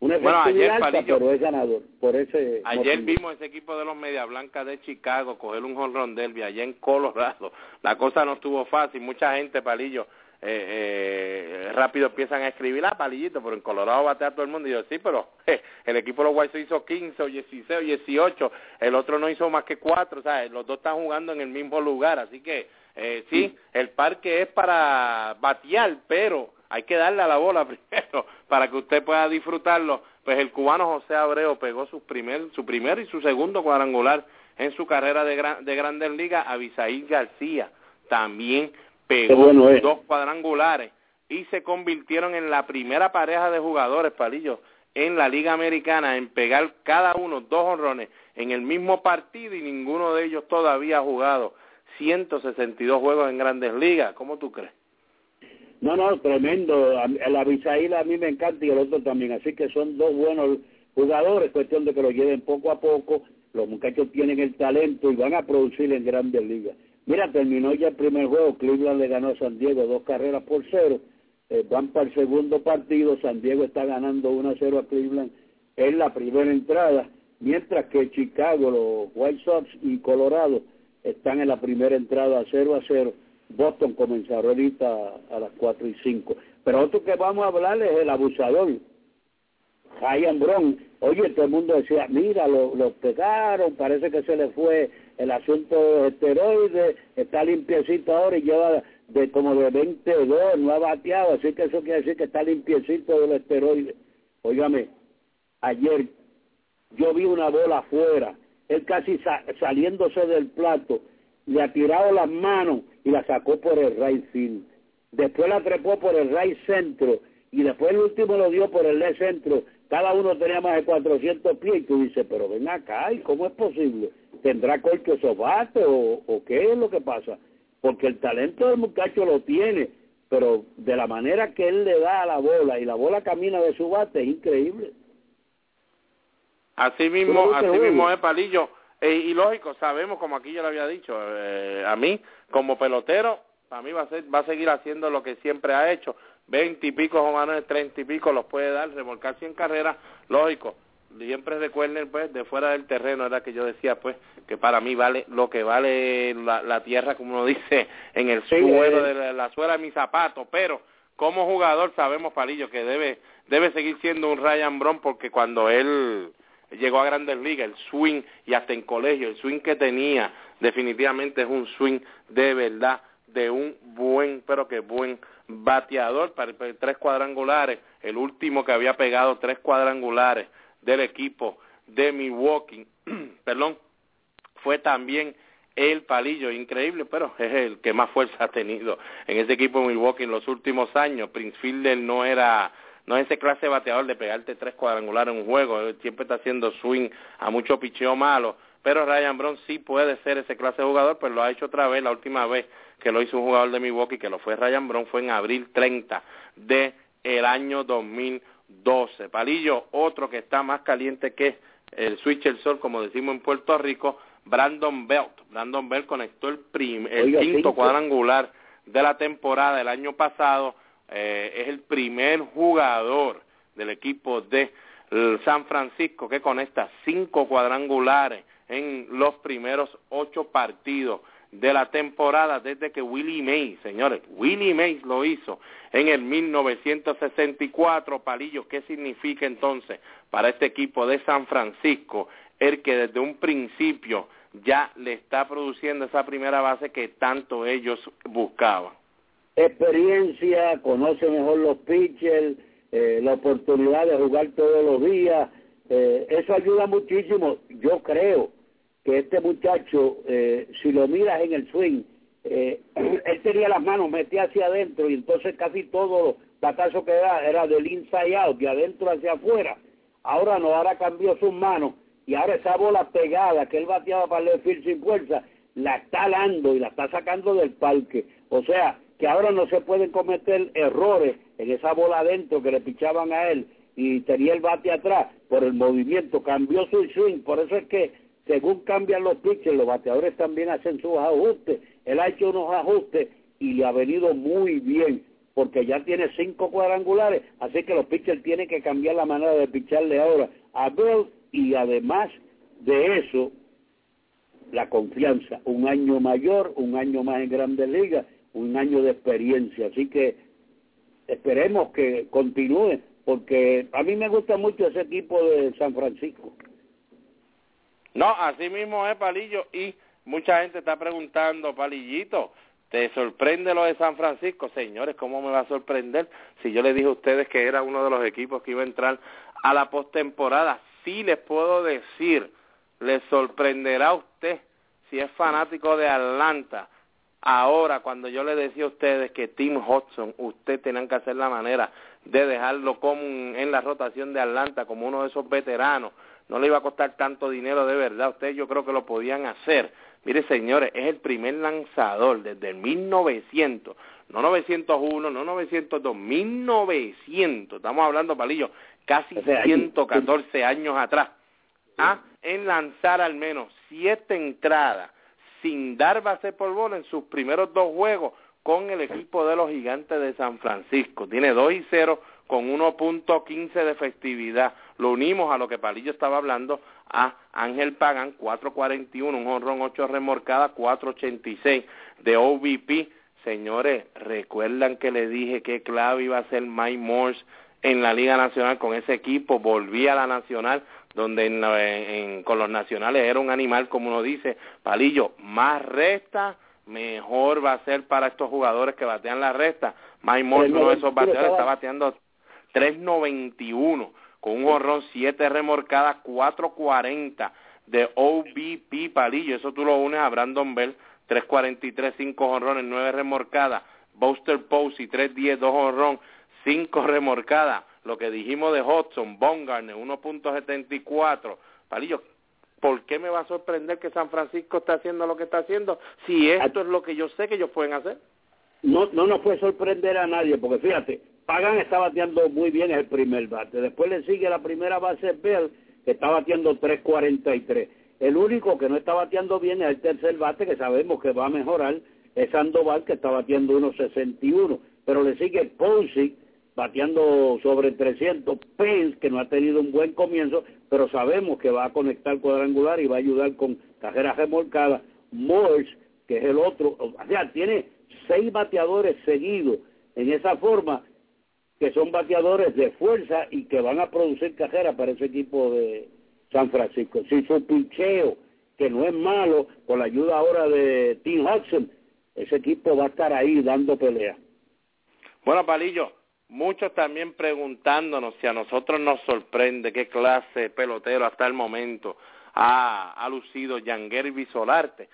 Una bueno, ayer, alta, pero es ganador. Por ese ayer vimos ese equipo de los Media Blancas de Chicago coger un jonrón derby allá en Colorado. La cosa no estuvo fácil. Mucha gente, Palillo, eh, eh, rápido empiezan a escribir, ah, Palillito, pero en Colorado batea todo el mundo. Y yo, sí, pero eh, el equipo de los White Sox hizo 15 o 16 o 18. El otro no hizo más que 4. O sea, los dos están jugando en el mismo lugar. Así que, eh, sí, el parque es para batear, pero hay que darle a la bola primero para que usted pueda disfrutarlo. Pues el cubano José Abreu pegó su primer, su primer y su segundo cuadrangular en su carrera de, de Grandes Ligas. Abisaí García también pegó dos cuadrangulares y se convirtieron en la primera pareja de jugadores, Palillo, en la Liga Americana en pegar cada uno dos honrones en el mismo partido y ninguno de ellos todavía ha jugado 162 juegos en Grandes Ligas. ¿Cómo tú crees? No, no, tremendo. El Abisail a mí me encanta y el otro también. Así que son dos buenos jugadores, cuestión de que lo lleven poco a poco. Los muchachos tienen el talento y van a producir en grandes ligas. Mira, terminó ya el primer juego. Cleveland le ganó a San Diego dos carreras por cero. Eh, van para el segundo partido. San Diego está ganando 1 a 0 a Cleveland en la primera entrada. Mientras que Chicago, los White Sox y Colorado están en la primera entrada 0 a 0 Boston comenzará ahorita a las 4 y 5. Pero otro que vamos a hablar es el abusador, Ryan Brown. Oye, todo el mundo decía, mira, lo, lo pegaron, parece que se le fue el asunto de esteroides, está limpiecito ahora y lleva de como de 22, no ha bateado, así que eso quiere decir que está limpiecito del esteroide. Óigame, ayer yo vi una bola afuera, él casi saliéndose del plato, le ha tirado las manos y la sacó por el right field. Después la trepó por el right centro y después el último lo dio por el left centro. Cada uno tenía más de 400 pies y tú dices, pero ven acá, ¿y cómo es posible? ¿Tendrá bates o, o qué es lo que pasa? Porque el talento del muchacho lo tiene, pero de la manera que él le da a la bola y la bola camina de su bate es increíble. Así mismo, así mismo es Palillo. Eh, y lógico, sabemos, como aquí yo lo había dicho, eh, a mí como pelotero, a mí va a, ser, va a seguir haciendo lo que siempre ha hecho, 20 y pico de 30 y pico los puede dar, remolcar en carreras, lógico, siempre recuerden pues de fuera del terreno era que yo decía pues que para mí vale lo que vale la, tierra como uno dice en el suelo eh. de la, suela de mi zapato pero como jugador sabemos Palillo que debe debe seguir siendo un Ryan Brown porque cuando él llegó a Grandes Ligas el swing y hasta en colegio el swing que tenía definitivamente es un swing de verdad de un buen pero que buen bateador para tres cuadrangulares el último que había pegado tres cuadrangulares del equipo de Milwaukee, perdón, fue también el palillo, increíble, pero es el que más fuerza ha tenido en ese equipo de Milwaukee en los últimos años. Prince Fielder no era, no es ese clase bateador de pegarte tres cuadrangulares en un juego, siempre está haciendo swing a mucho picheo malo, pero Ryan Brown sí puede ser ese clase jugador, pues lo ha hecho otra vez, la última vez que lo hizo un jugador de Milwaukee, que lo fue Ryan Brown, fue en abril 30 de año 2000 12. Palillo, otro que está más caliente que el switch el sol, como decimos en Puerto Rico, Brandon Belt. Brandon Belt conectó el, el quinto cuadrangular de la temporada del año pasado. Eh, es el primer jugador del equipo de San Francisco que conecta cinco cuadrangulares en los primeros ocho partidos de la temporada desde que Willie Mays, señores, Willie Mays lo hizo en el 1964, Palillo, ¿qué significa entonces para este equipo de San Francisco el que desde un principio ya le está produciendo esa primera base que tanto ellos buscaban? Experiencia, conoce mejor los pitchers, eh, la oportunidad de jugar todos los días, eh, eso ayuda muchísimo, yo creo que este muchacho, eh, si lo miras en el swing, eh, él tenía las manos metidas hacia adentro y entonces casi todo batazo que da era del inside out, de adentro hacia afuera. Ahora no, ahora cambió sus manos y ahora esa bola pegada que él bateaba para el field sin fuerza, la está dando y la está sacando del parque. O sea, que ahora no se pueden cometer errores en esa bola adentro que le pichaban a él y tenía el bate atrás por el movimiento, cambió su swing, por eso es que según cambian los pitchers, los bateadores también hacen sus ajustes. Él ha hecho unos ajustes y le ha venido muy bien, porque ya tiene cinco cuadrangulares, así que los pitchers tienen que cambiar la manera de picharle ahora a Bell y además de eso, la confianza, un año mayor, un año más en Grandes Ligas, un año de experiencia, así que esperemos que continúe, porque a mí me gusta mucho ese equipo de San Francisco. No, así mismo es, Palillo, y mucha gente está preguntando, Palillito, ¿te sorprende lo de San Francisco? Señores, ¿cómo me va a sorprender si yo le dije a ustedes que era uno de los equipos que iba a entrar a la postemporada? Sí les puedo decir, le sorprenderá a usted si es fanático de Atlanta. Ahora, cuando yo le decía a ustedes que Tim Hudson, ustedes tenían que hacer la manera de dejarlo como en la rotación de Atlanta como uno de esos veteranos no le iba a costar tanto dinero de verdad, ustedes yo creo que lo podían hacer. Mire, señores, es el primer lanzador desde el 1900, no 901, no 902, 1900, estamos hablando, Palillo, casi 114 años atrás, ¿ah? en lanzar al menos siete entradas sin dar base por bola en sus primeros dos juegos con el equipo de los gigantes de San Francisco. Tiene 2 y 0 con 1.15 de efectividad. Lo unimos a lo que Palillo estaba hablando a Ángel Pagan, 4.41, un honrón 8 remorcadas, 4.86 de OVP. Señores, recuerdan que le dije que clave iba a ser Mike Morse en la Liga Nacional con ese equipo, volví a la Nacional, donde con los nacionales era un animal, como uno dice, Palillo, más resta, mejor va a ser para estos jugadores que batean la resta. Mike Morse, uno de esos bateadores, está bateando 391 con un horrón 7 remorcadas 440 de OBP Palillo, eso tú lo unes a Brandon Bell 343 5 honrones 9 remorcadas, Buster Posey 310 2 honrón 5 remorcadas, lo que dijimos de Hudson, Bongarne 1.74, Palillo, ¿por qué me va a sorprender que San Francisco está haciendo lo que está haciendo si esto es lo que yo sé que ellos pueden hacer? No, no nos puede sorprender a nadie, porque fíjate, Pagan está bateando muy bien el primer bate. Después le sigue la primera base Bell, que está bateando 3.43. El único que no está bateando bien es el tercer bate, que sabemos que va a mejorar, es Sandoval, que está bateando 1.61. pero le sigue Posey bateando sobre 300, Pence que no ha tenido un buen comienzo, pero sabemos que va a conectar cuadrangular y va a ayudar con cajeras remolcadas, Morse que es el otro, o sea, tiene seis bateadores seguidos en esa forma que son bateadores de fuerza y que van a producir cajeras para ese equipo de San Francisco. Si su pincheo, que no es malo, con la ayuda ahora de Tim Hudson, ese equipo va a estar ahí dando pelea. Bueno, Palillo, muchos también preguntándonos si a nosotros nos sorprende qué clase de pelotero hasta el momento ha, lucido Yanguervi Solarte.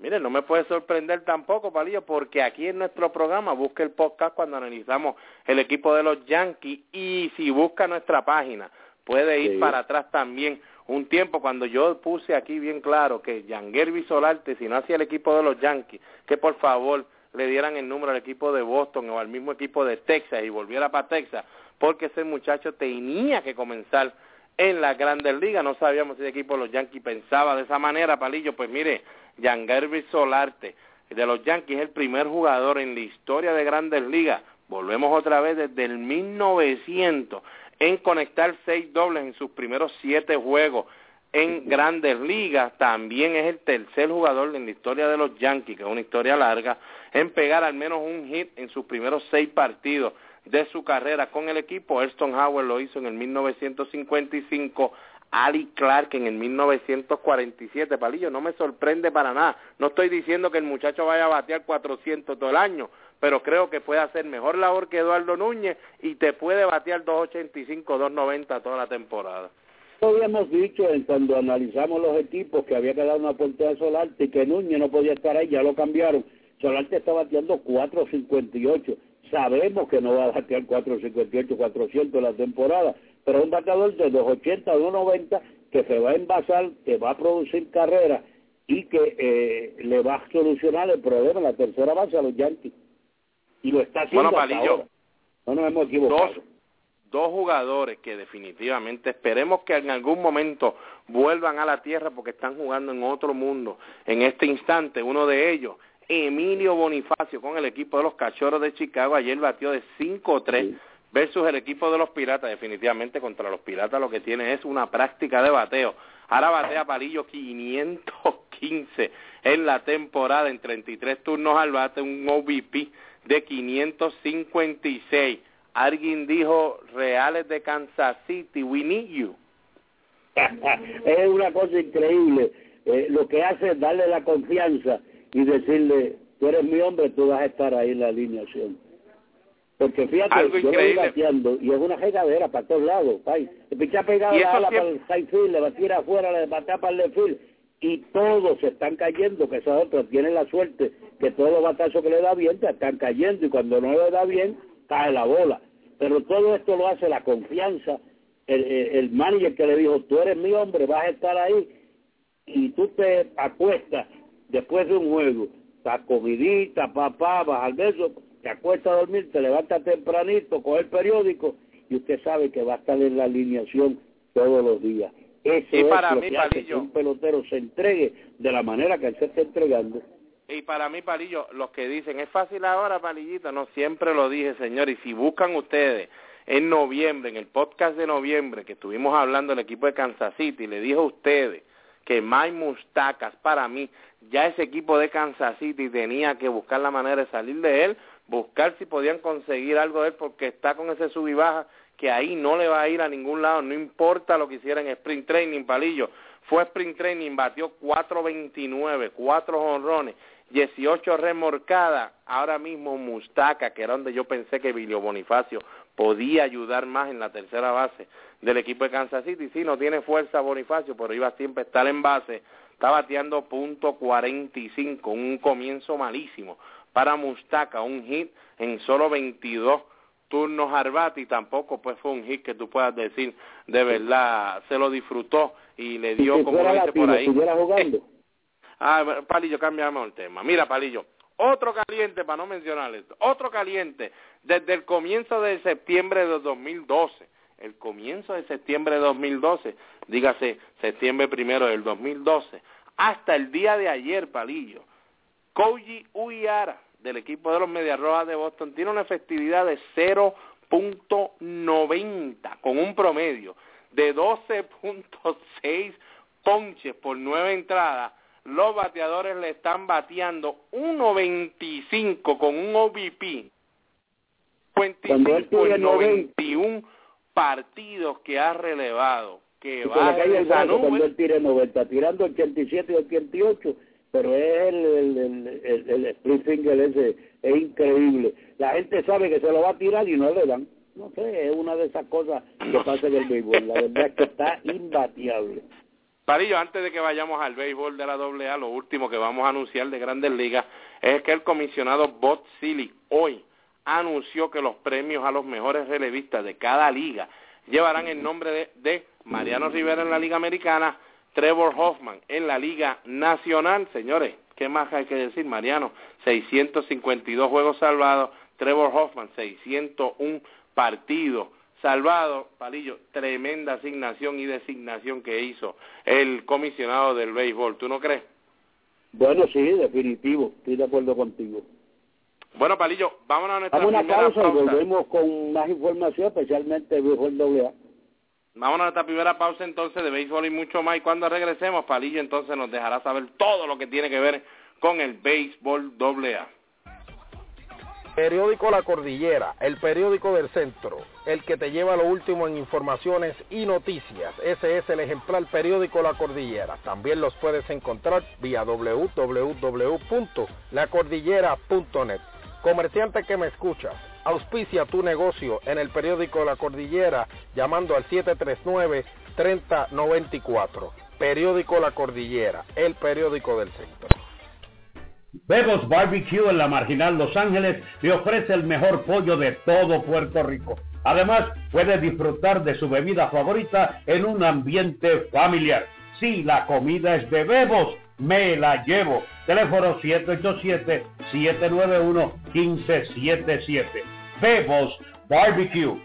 Miren, no me puede sorprender tampoco, Palillo, porque aquí en nuestro programa, busque el podcast cuando analizamos el equipo de los Yankees y si busca nuestra página, puede ir para atrás también un tiempo cuando yo puse aquí bien claro que Yanguer Solarte, si no hacía el equipo de los Yankees, que por favor le dieran el número al equipo de Boston o al mismo equipo de Texas y volviera para Texas, porque ese muchacho tenía que comenzar en la Grandes Ligas. No sabíamos si el equipo de los Yankees pensaba de esa manera, Palillo. Pues mire, Gervis Solarte de los Yankees es el primer jugador en la historia de Grandes Ligas. Volvemos otra vez desde el 1900 en conectar seis dobles en sus primeros siete juegos en Grandes Ligas. También es el tercer jugador en la historia de los Yankees, que es una historia larga, en pegar al menos un hit en sus primeros seis partidos de su carrera con el equipo. Elston Howard lo hizo en el 1955, Ali Clark en el 1947. Palillo, no me sorprende para nada. No estoy diciendo que el muchacho vaya a batear 400 todo el año, pero creo que puede hacer mejor labor que Eduardo Núñez y te puede batear 285, 290 toda la temporada. Habíamos dicho en cuando analizamos los equipos que había que dar una oportunidad a Solarte y que Núñez no podía estar ahí, ya lo cambiaron. Solarte está bateando 4.58 sabemos que no va a batear 458, 400 la temporada, pero un bateador de 280, 290 que se va a envasar, que va a producir carrera y que eh, le va a solucionar el problema en la tercera base a los Yankees. Y lo está haciendo bueno, Palillo, No nos hemos equivocado. Dos, dos jugadores que definitivamente esperemos que en algún momento vuelvan a la tierra porque están jugando en otro mundo en este instante. Uno de ellos Emilio Bonifacio con el equipo de los Cachorros de Chicago. Ayer batió de 5-3 versus el equipo de los Piratas. Definitivamente contra los Piratas lo que tiene es una práctica de bateo. Ahora batea Palillo 515 en la temporada en 33 turnos al bate, un OVP de 556. Alguien dijo Reales de Kansas City, we need you. es una cosa increíble. Eh, lo que hace es darle la confianza y decirle, tú eres mi hombre, tú vas a estar ahí en la alineación. Porque fíjate, yo lo voy bateando y es una regadera para todos lados. Pai. El picha pegado la ala para el field, le va a tirar afuera, le va a para el field y todos se están cayendo, que esos otros tienen la suerte que todos los batazos que le da bien te están cayendo y cuando no le da bien cae la bola. Pero todo esto lo hace la confianza, el, el, el manager que le dijo, tú eres mi hombre, vas a estar ahí y tú te acuestas después de un juego, la comidita, papá, vas al beso, te acuestas a dormir, te levantas tempranito, coge el periódico y usted sabe que va a estar en la alineación todos los días. Eso es lo que hace que un pelotero se entregue de la manera que él se está entregando. Y para mí, Palillo, los que dicen, es fácil ahora, Palillito, no, siempre lo dije, señor, y si buscan ustedes en noviembre, en el podcast de noviembre, que estuvimos hablando del equipo de Kansas City, le dije a ustedes que Mike Mustacas, para mí, ya ese equipo de Kansas City tenía que buscar la manera de salir de él, buscar si podían conseguir algo de él, porque está con ese sub y baja que ahí no le va a ir a ningún lado, no importa lo que hiciera en sprint training, palillo. Fue sprint training, batió 4.29, 4 honrones, 18 remorcadas. Ahora mismo Mustaca, que era donde yo pensé que Vilio Bonifacio podía ayudar más en la tercera base del equipo de Kansas City. Sí, no tiene fuerza Bonifacio, pero iba siempre a estar en base está bateando punto 45, un comienzo malísimo para Mustaca, un hit en solo 22 turnos Arbati, tampoco pues fue un hit que tú puedas decir de verdad se lo disfrutó y le dio como lo dice por ahí. Jugando? ah, Palillo, cambiamos el tema. Mira, Palillo, otro caliente, para no mencionar esto, otro caliente desde el comienzo de septiembre de 2012 el comienzo de septiembre de 2012, dígase septiembre primero del 2012, hasta el día de ayer, Palillo, Koji Uiara, del equipo de los Medias Rojas de Boston tiene una efectividad de 0.90 con un promedio de 12.6 ponches por nueve entradas. Los bateadores le están bateando 1.25 con un OVP 55 en 91 partidos que ha relevado. Que va a cuando él tire 90, tirando 87 y 88, pero es el, el, el, el, split finger ese, es increíble. La gente sabe que se lo va a tirar y no le dan. No sé, es una de esas cosas que pasa en el béisbol. La verdad es que está imbateable. Parillo, antes de que vayamos al béisbol de la AA, lo último que vamos a anunciar de Grandes Ligas es que el comisionado Bob Silly hoy anunció que los premios a los mejores relevistas de cada liga llevarán el nombre de, Mariano Rivera en la Liga Americana, Trevor Hoffman en la Liga Nacional. Señores, ¿qué más hay que decir? Mariano, 652 juegos salvados, Trevor Hoffman, 601 partidos salvados. Palillo, tremenda asignación y designación que hizo el comisionado del béisbol. ¿Tú no crees? Bueno, sí, definitivo, estoy de acuerdo contigo. Bueno, Palillo, vámonos a nuestra Vamos primera pausa, pausa. y volvemos con más información, especialmente de béisbol AA. Vámonos a nuestra primera pausa entonces de béisbol y mucho más. Y cuando regresemos, Palillo entonces nos dejará saber todo lo que tiene que ver con el béisbol AA. Periódico La Cordillera, el periódico del centro, el que te lleva lo último en informaciones y noticias. Ese es el ejemplar periódico La Cordillera. También los puedes encontrar vía www.lacordillera.net. Comerciante que me escuchas, auspicia tu negocio en el periódico La Cordillera llamando al 739-3094. Periódico La Cordillera, el periódico del centro. Bebos Barbecue en la Marginal Los Ángeles le ofrece el mejor pollo de todo Puerto Rico. Además, puede disfrutar de su bebida favorita en un ambiente familiar. Si la comida es de Bebos, me la llevo. Teléfono 787-791-1577. Bebos Barbecue.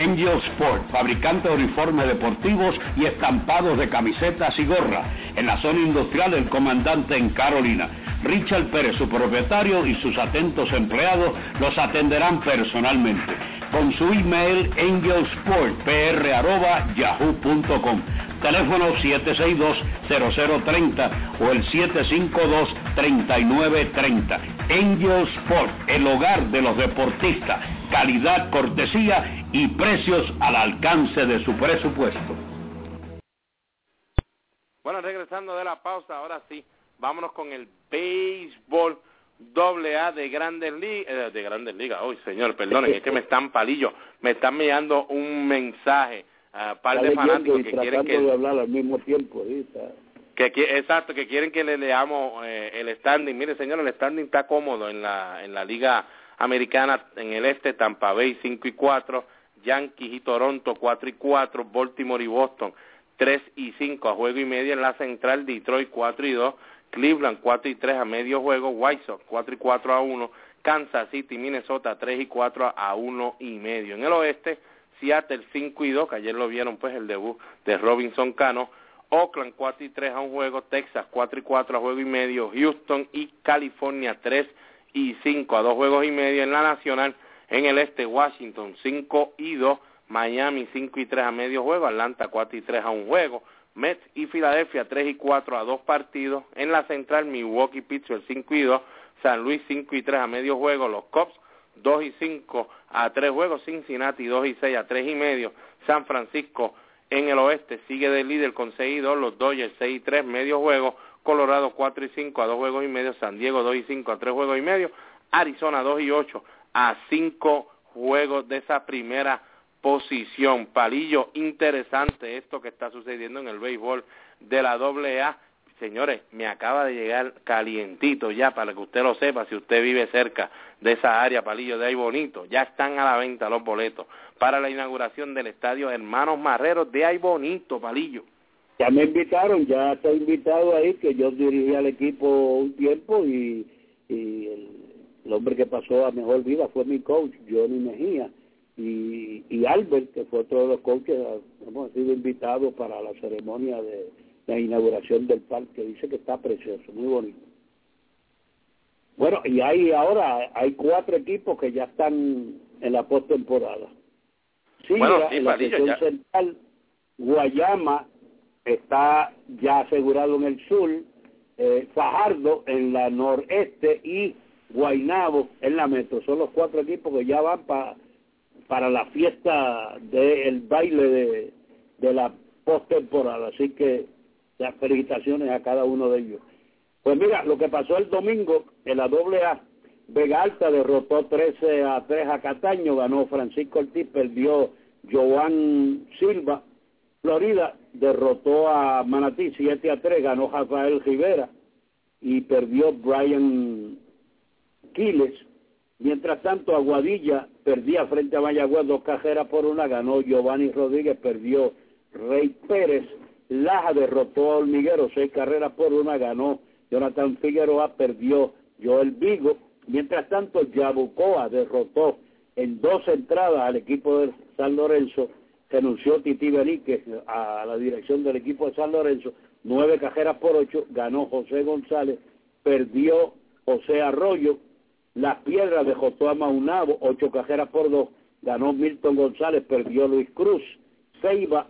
Angel Sport, fabricante de uniformes deportivos y estampados de camisetas y gorras, en la zona industrial del comandante en Carolina. Richard Pérez, su propietario, y sus atentos empleados los atenderán personalmente. Con su email angelsportpr.yahoo.com Teléfono 762-0030 o el 752-3930. Angel Sport, el hogar de los deportistas. Calidad, cortesía y precios al alcance de su presupuesto. Bueno, regresando de la pausa, ahora sí, vámonos con el béisbol doble A de Grandes Ligas, eh, de Grandes Ligas, hoy señor, perdonen, es que me están palillos, me están enviando un mensaje par de fanáticos que quieren que de hablar al mismo tiempo, ¿sí? que, que exacto, que quieren que le leamos eh, el standing. Mire, señor, el standing está cómodo en la en la liga americana en el este, Tampa Bay 5 y 4, Yankees y Toronto 4 y 4, Baltimore y Boston 3 y 5 a juego y medio en la central, Detroit 4 y 2, Cleveland 4 y 3 a medio juego, White Sox 4 y 4 a 1, Kansas City, Minnesota 3 y 4 a 1 y medio. En el oeste, Seattle 5 y 2, que ayer lo vieron pues el debut de Robinson Cano, Oakland 4 y 3 a un juego, Texas 4 y 4 a juego y medio, Houston y California 3 y 5 a dos juegos y medio en la nacional, en el este Washington 5 y 2, Miami 5 y 3 a medio juego, Atlanta 4 y 3 a un juego, Mets y Filadelfia 3 y 4 a dos partidos, en la central Milwaukee Pittsburgh 5 y 2, San Luis 5 y 3 a medio juego, los Cubs 2 y 5 a 3 juegos, Cincinnati 2 y 6 a 3 y medio, San Francisco en el oeste sigue de líder con 6 y 2, los Dodgers 6 y 3, medio juego, Colorado 4 y 5 a 2 juegos y medio, San Diego 2 y 5 a 3 juegos y medio, Arizona 2 y 8 a 5 juegos de esa primera posición. Palillo, interesante esto que está sucediendo en el béisbol de la AA. Señores, me acaba de llegar calientito ya para que usted lo sepa, si usted vive cerca de esa área, Palillo, de ahí bonito. Ya están a la venta los boletos para la inauguración del estadio Hermanos Marreros de ahí bonito, Palillo. Ya me invitaron, ya estoy invitado ahí, que yo dirigí al equipo un tiempo y, y el, el hombre que pasó a mejor vida fue mi coach, Johnny Mejía y, y Albert, que fue otro de los coaches, hemos sido invitados para la ceremonia de la inauguración del parque. Dice que está precioso, muy bonito. Bueno, y hay ahora, hay cuatro equipos que ya están en la postemporada. Sí, en la sección central, Guayama está ya asegurado en el sur, eh, Fajardo en la noreste y Guainabo en la metro. Son los cuatro equipos que ya van para para la fiesta del baile de, de la postemporada. Así que las felicitaciones a cada uno de ellos. Pues mira, lo que pasó el domingo en la doble A, Vega Alta derrotó 13 a 3 a Cataño, ganó Francisco Ortiz, perdió Joan Silva. Florida derrotó a Manatí 7 a 3, ganó Rafael Rivera y perdió Brian Quiles. Mientras tanto, Aguadilla perdía frente a Mayagüez dos cajeras por una, ganó Giovanni Rodríguez, perdió Rey Pérez. Laja derrotó a Hormiguero seis carreras por una, ganó. Jonathan Figueroa, perdió. Joel Vigo. Mientras tanto, Yabucoa derrotó en dos entradas al equipo de San Lorenzo, renunció Titi Beníquez a la dirección del equipo de San Lorenzo, nueve cajeras por ocho, ganó José González, perdió José Arroyo, Las Piedras de Josué Maunabo, ocho cajeras por dos, ganó Milton González, perdió Luis Cruz, Ceiba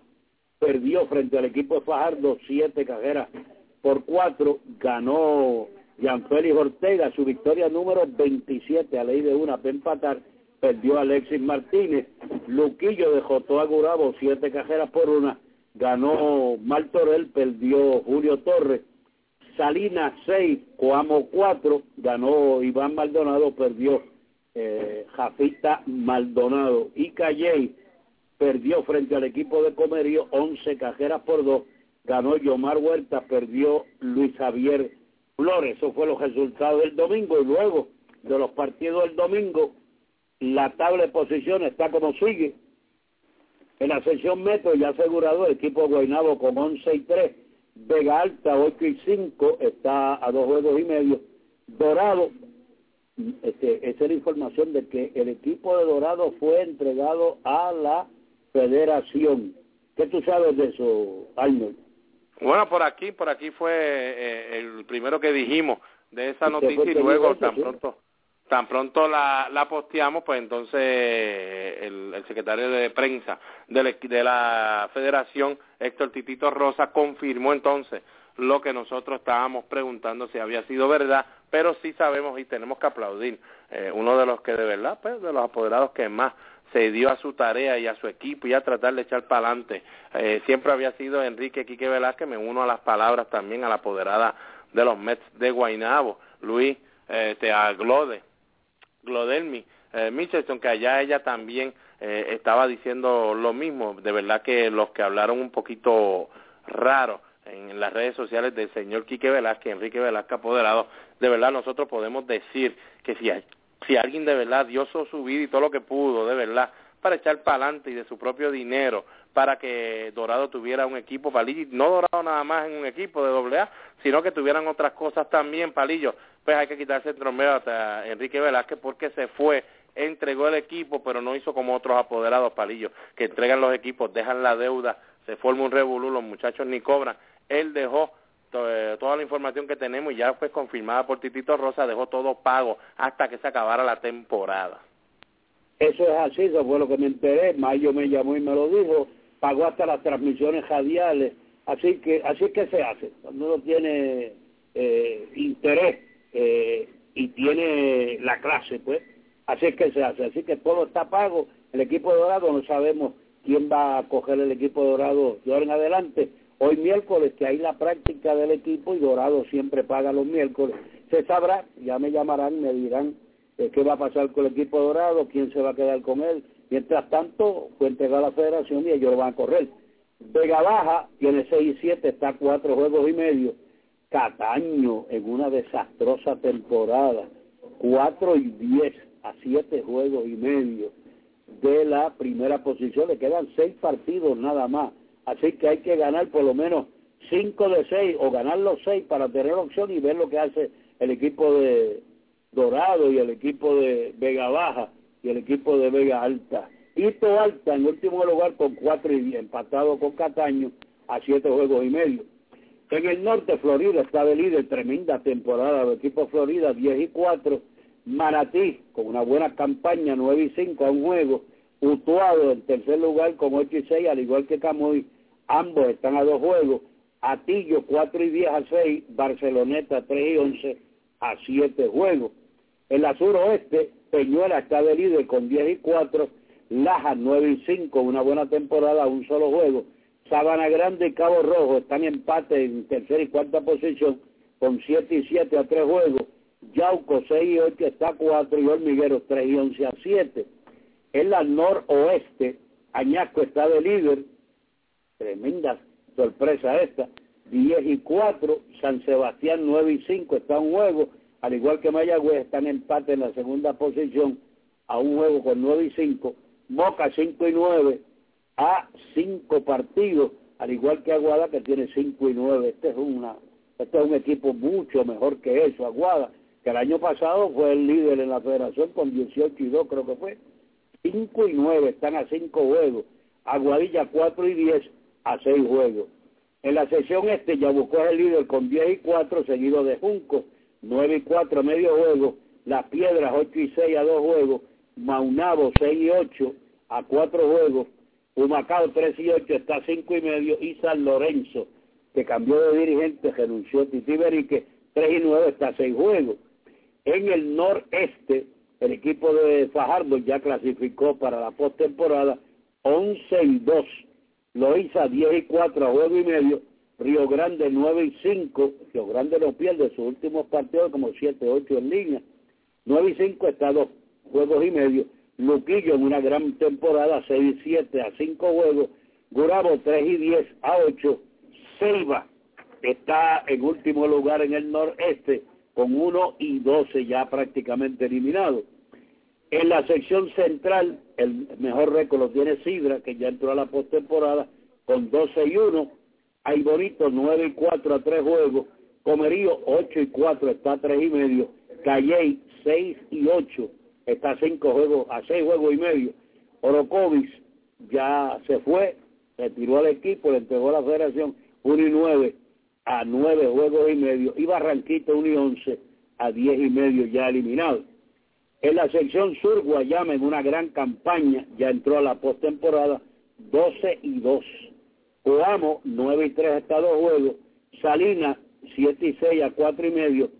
perdió frente al equipo de Fajardo, siete cajeras por cuatro, ganó Félix Ortega, su victoria número 27 a ley de una para empatar, perdió Alexis Martínez, Luquillo de Jotoa Gurabo, siete cajeras por una, ganó Martorell, perdió Julio Torres, Salinas 6, Coamo 4, ganó Iván Maldonado, perdió eh, Jafita Maldonado. Y Calley perdió frente al equipo de Comerío 11 cajeras por 2, ganó Yomar Huerta, perdió Luis Javier Flores, eso fue los resultados del domingo y luego de los partidos del domingo la tabla de posiciones está como sigue. En la sección metro ya asegurado el equipo Guaynabo con 11 y 3. Vega Alta 8 y 5 está a dos juegos y medio. Dorado, este, esa es la información de que el equipo de Dorado fue entregado a la federación. ¿Qué tú sabes de eso, Arnold? Bueno, por aquí, por aquí fue eh, el primero que dijimos de esa noticia y luego tan pronto tan pronto la, la posteamos, pues entonces el, secretario de prensa de de la federación, Héctor Titito Rosa, confirmó entonces lo que nosotros estábamos preguntando si había sido verdad, pero sí sabemos y tenemos que aplaudir. Eh, uno de los que de verdad, pues de los apoderados que más se dio a su tarea y a su equipo y a tratar de echar para adelante. Eh, siempre había sido Enrique Quique Velázquez, me uno a las palabras también a la apoderada de los Mets de Guaynabo, Luis eh, te aglode Glodelmi eh, Michelson, que allá ella también eh, estaba diciendo lo mismo. De verdad que los que hablaron un poquito raro en las redes sociales del señor Quique Velázquez, Enrique Velázquez apoderado, de verdad nosotros podemos decir que si, si alguien de verdad dio su vida y todo lo que pudo, de verdad, para echar para adelante y de su propio dinero para que Dorado tuviera un equipo palillo, no Dorado nada más en un equipo de doble A, sino que tuvieran otras cosas también, palillo, pues hay que quitarse el tromeo a Enrique Velázquez porque se fue, entregó el equipo, pero no hizo como otros apoderados, palillo, que entregan los equipos, dejan la deuda, se forma un revolú, los muchachos ni cobran, él dejó eh, toda la información que tenemos y ya fue confirmada por Titito Rosa, dejó todo pago hasta que se acabara la temporada. Eso es así, eso fue lo que me enteré, Mayo me llamó y me lo dijo, pagó hasta las transmisiones radiales, así que así es que se hace, cuando uno tiene eh, interés eh, y tiene la clase, pues, así es que se hace, así que todo está pago, el equipo Dorado no sabemos quién va a coger el equipo Dorado de ahora en adelante, hoy miércoles que hay la práctica del equipo y Dorado siempre paga los miércoles, se sabrá, ya me llamarán, me dirán eh, qué va a pasar con el equipo Dorado, quién se va a quedar con él, Mientras tanto, fue entregado la federación y ellos lo van a correr. Vega Baja tiene 6 y 7, está a 4 juegos y medio. Cataño en una desastrosa temporada, 4 y 10 a 7 juegos y medio de la primera posición. Le quedan 6 partidos nada más. Así que hay que ganar por lo menos 5 de 6 o ganar los 6 para tener opción y ver lo que hace el equipo de Dorado y el equipo de Vega Baja y el equipo de Vega Alta. Hito Alta en último lugar con cuatro y empatado con Cataño a siete juegos y medio. En el norte, Florida está de líder, tremenda temporada del equipo Florida, 10 y 4. Manatí, con una buena campaña, 9 y 5 a un juego. Utuado en tercer lugar con 8 y 6, al igual que Camuy. Ambos están a dos juegos. Atillo 4 y 10 a 6, Barceloneta 3 y 11 a 7 juegos. En la suroeste, Peñuela está de líder con 10 y 4, Laja 9 y 5, una buena temporada, un solo juego. Sabana Grande y Cabo Rojo están en empate en tercera y cuarta posición con 7 y 7 a 3 juegos. Yauco 6 y 8 está a 4 y Hormiguero 3 y 11 a 7. En la noroeste, Añasco está de líder, tremenda sorpresa esta, 10 y 4, San Sebastián 9 y 5 está un juego, al igual que Mayagüez están en empate en la segunda posición a un juego con 9 y 5, Moca 5 y 9 a 5 partidos, al igual que Aguada que tiene 5 y 9. Este es, una, este es un equipo mucho mejor que eso, Aguada, que el año pasado fue el líder en la federación con 18 y 2 creo que fue. 5 y 9 están a 5 juegos, Aguadilla 4 y 10 a 6 juegos. En la sesión este Yabucó es el líder con 10 y 4, seguido de Junco, 9 y 4 medio juego, Las Piedras 8 y 6 a 2 juegos, Maunabo 6 y 8 a 4 juegos, Humacao 3 y 8 está a 5 y medio y San Lorenzo, que cambió de dirigente, renunció Titi Berique, 3 y 9 está a 6 juegos. En el noreste, el equipo de Fajardo ya clasificó para la postemporada 11 y 2. Loiza 10 y 4 a juego y medio. Río Grande 9 y 5. Río Grande no pierde sus últimos partidos como 7, 8 en línea. 9 y 5 está a 2 juegos y medio. Luquillo en una gran temporada 6 y 7 a 5 juegos. Gurabo 3 y 10 a 8. Ceiba está en último lugar en el noreste con 1 y 12 ya prácticamente eliminados. En la sección central, el mejor récord lo tiene Sidra, que ya entró a la postemporada con 12 y 1. Hay Bonito 9 y 4 a 3 juegos. Comerío 8 y 4 está a 3 y medio. Calley 6 y 8 está a 5 juegos, a 6 juegos y medio. Orocovis ya se fue, retiró al equipo, le entregó a la federación 1 y 9 a 9 juegos y medio. Y Barranquito 1 y 11 a 10 y medio ya eliminado. En la sección sur, Guayama en una gran campaña, ya entró a la postemporada 12 y 2. Coamo 9 y 3 hasta dos juegos. Salinas 7 y 6 a 4 y medio.